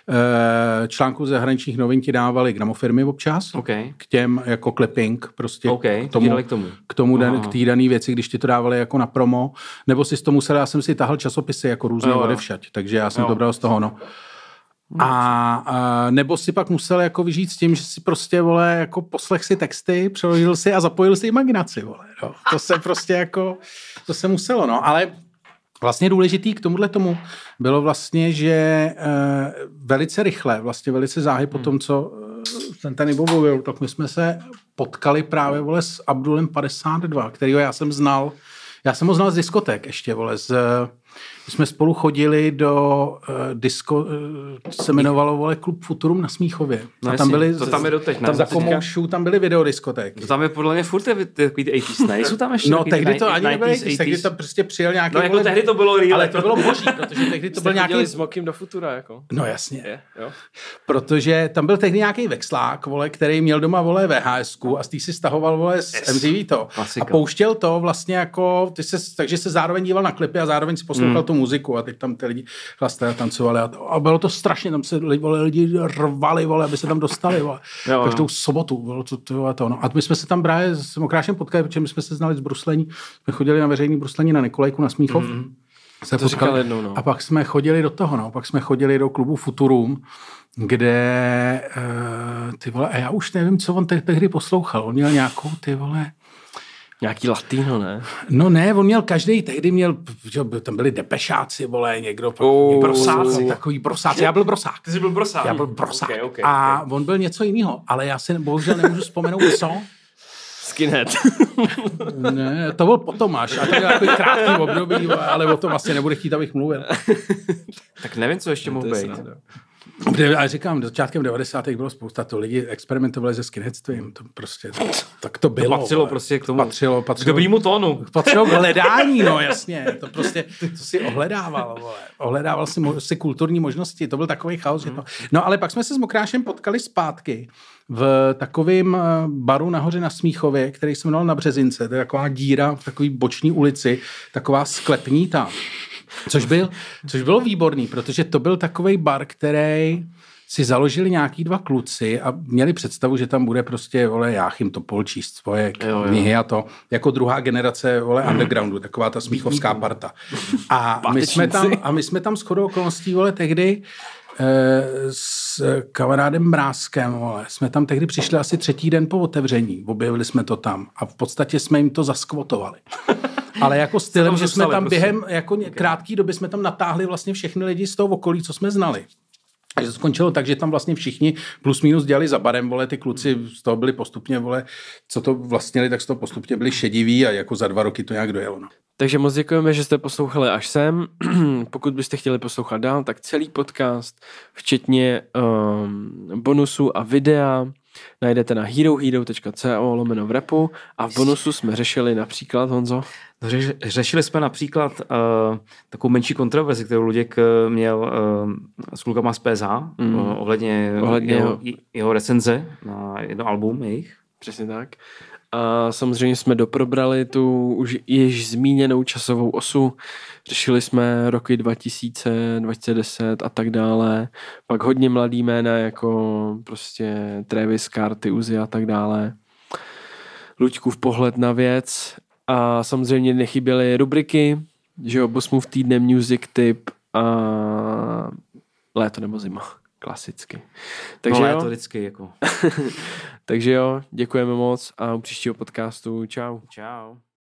eh, článků zahraničních novin ti dávali gramofirmy občas. OK, K těm jako clipping, prostě OK, k to tomu, k tomu. k tomu den, Aha. k té dané věci, když ti to dávali jako na promo, nebo si to musel, já jsem si tahal časopisy jako jo. odevšať, takže já jsem Jo. to bral z toho, no. A, a nebo si pak musel jako vyžít s tím, že si prostě, vole, jako poslech si texty, přeložil si a zapojil si imaginaci, vole, no. To se prostě jako, to se muselo, no, ale Vlastně důležitý k tomuhle tomu bylo vlastně, že e, velice rychle, vlastně velice záhy po tom, co e, ten ten Ibo mluvil, tak my jsme se potkali právě vole s Abdulem 52, kterýho já jsem znal, já jsem ho znal z diskotek ještě, vole, z, my jsme spolu chodili do uh, disko, uh, se jmenovalo vole Klub Futurum na Smíchově. No a tam jasně, byly, to tam je doteď, ne? tam za komoušů, tam byly videodiskotéky. To tam je podle mě furt ty, ty, takový ty 80s, ne? Jsou tam ještě No, tehdy to ni- ani nebyly, 90s, tehdy 80s? to prostě přijel nějaký... No jako vole- tehdy to bylo real. ale to bylo boží, protože tehdy to byl nějaký... s Mokim do futura, jako? No jasně. Je, jo? Protože tam byl tehdy nějaký vexlák, vole, který měl doma vole VHS a z té si stahoval vole z Yes. MTV to. Klasika. A pouštěl to vlastně jako, ty se, takže se zároveň díval na klipy a zároveň si poslouchal Hmm. tu muziku a teď tam ty lidi chlastali a tancovali a, to, a bylo to strašně, tam se vole, lidi rvali, vole, aby se tam dostali, vole. Jo. Každou sobotu bylo to, to, a to, no. A my jsme se tam právě s Mokrášem potkali, protože my jsme se znali z bruslení, jsme chodili na veřejný bruslení na Nikolajku na Smíchov. Mm-hmm. Se To říkal jednou, no. A pak jsme chodili do toho, no. Pak jsme chodili do klubu Futurum, kde uh, ty vole, a já už nevím, co on te- tehdy poslouchal. On měl nějakou, ty vole, Nějaký latino, ne? No ne, on měl každý, tehdy měl, že tam byli depešáci, vole, někdo. Oh. někdo Brosáci. Takový brosáci, já byl brosák. Ty jsi byl brosák. Já byl brosák. Okay, okay, a on byl něco jiného, ale já si bohužel nemůžu vzpomenout, co. Skinhead. Ne, to byl potom až. A to je takový krátký období, ale o tom asi nebude chtít, abych mluvil. Tak nevím, co ještě mohl To je být. Ale říkám, začátkem 90. bylo spousta, to lidi experimentovali se skinheadstvím, to prostě, tak to bylo. patřilo vole. prostě k tomu. Patřilo, K patřilo. dobrýmu tónu. Patřilo k hledání, no jasně. To prostě, to si ohledával, vole. Ohledával si, mo- si kulturní možnosti. To byl takový chaos, že to... No ale pak jsme se s Mokrášem potkali zpátky v takovém eh, baru nahoře na Smíchově, který se jmenoval na Březince. To je taková díra v takové boční ulici, taková sklepní tam. Což, byl, což bylo výborný, protože to byl takový bar, který si založili nějaký dva kluci a měli představu, že tam bude prostě, vole, Jáchym Topol číst svoje Jo, jo. knihy a to, jako druhá generace, vole, undergroundu, taková ta smíchovská parta. A my jsme tam, a my jsme tam s chodou okolností, vole, tehdy eh, s kamarádem Mrázkem, vole, jsme tam tehdy přišli asi třetí den po otevření, objevili jsme to tam a v podstatě jsme jim to zaskvotovali. Ale jako stylem, že jsme tam prostě. během jako okay. krátké doby jsme tam natáhli vlastně všechny lidi z toho okolí, co jsme znali. A že to skončilo tak, že tam vlastně všichni plus minus dělali za barem, vole, ty kluci z toho byli postupně, vole, co to vlastnili, tak z toho postupně byli šediví a jako za dva roky to nějak dojelo. No. Takže moc děkujeme, že jste poslouchali až sem. Pokud byste chtěli poslouchat dál, tak celý podcast, včetně um, bonusu a videa, najdete na herohero.co lomeno v repu a v bonusu jsme řešili například, Honzo, No, Ře- řešili jsme například uh, takovou menší kontroverzi, kterou Luděk uh, měl uh, s klukama z PSH mm. uh, ohledně, Ohledně jeho, jeho- jeho recenze na jedno album jejich. přesně tak. A samozřejmě jsme doprobrali tu už již zmíněnou časovou osu. Řešili jsme roky 2000, 2010 a tak dále. Pak hodně mladý jména jako prostě Travis Scott, Uzi a tak dále. Luďkův pohled na věc. A samozřejmě nechyběly rubriky, že jo, Bosmův týdne, music tip a léto nebo zima. Klasicky. Takže no, jo, to vždycky jako. takže jo, děkujeme moc a u příštího podcastu čau. Čau.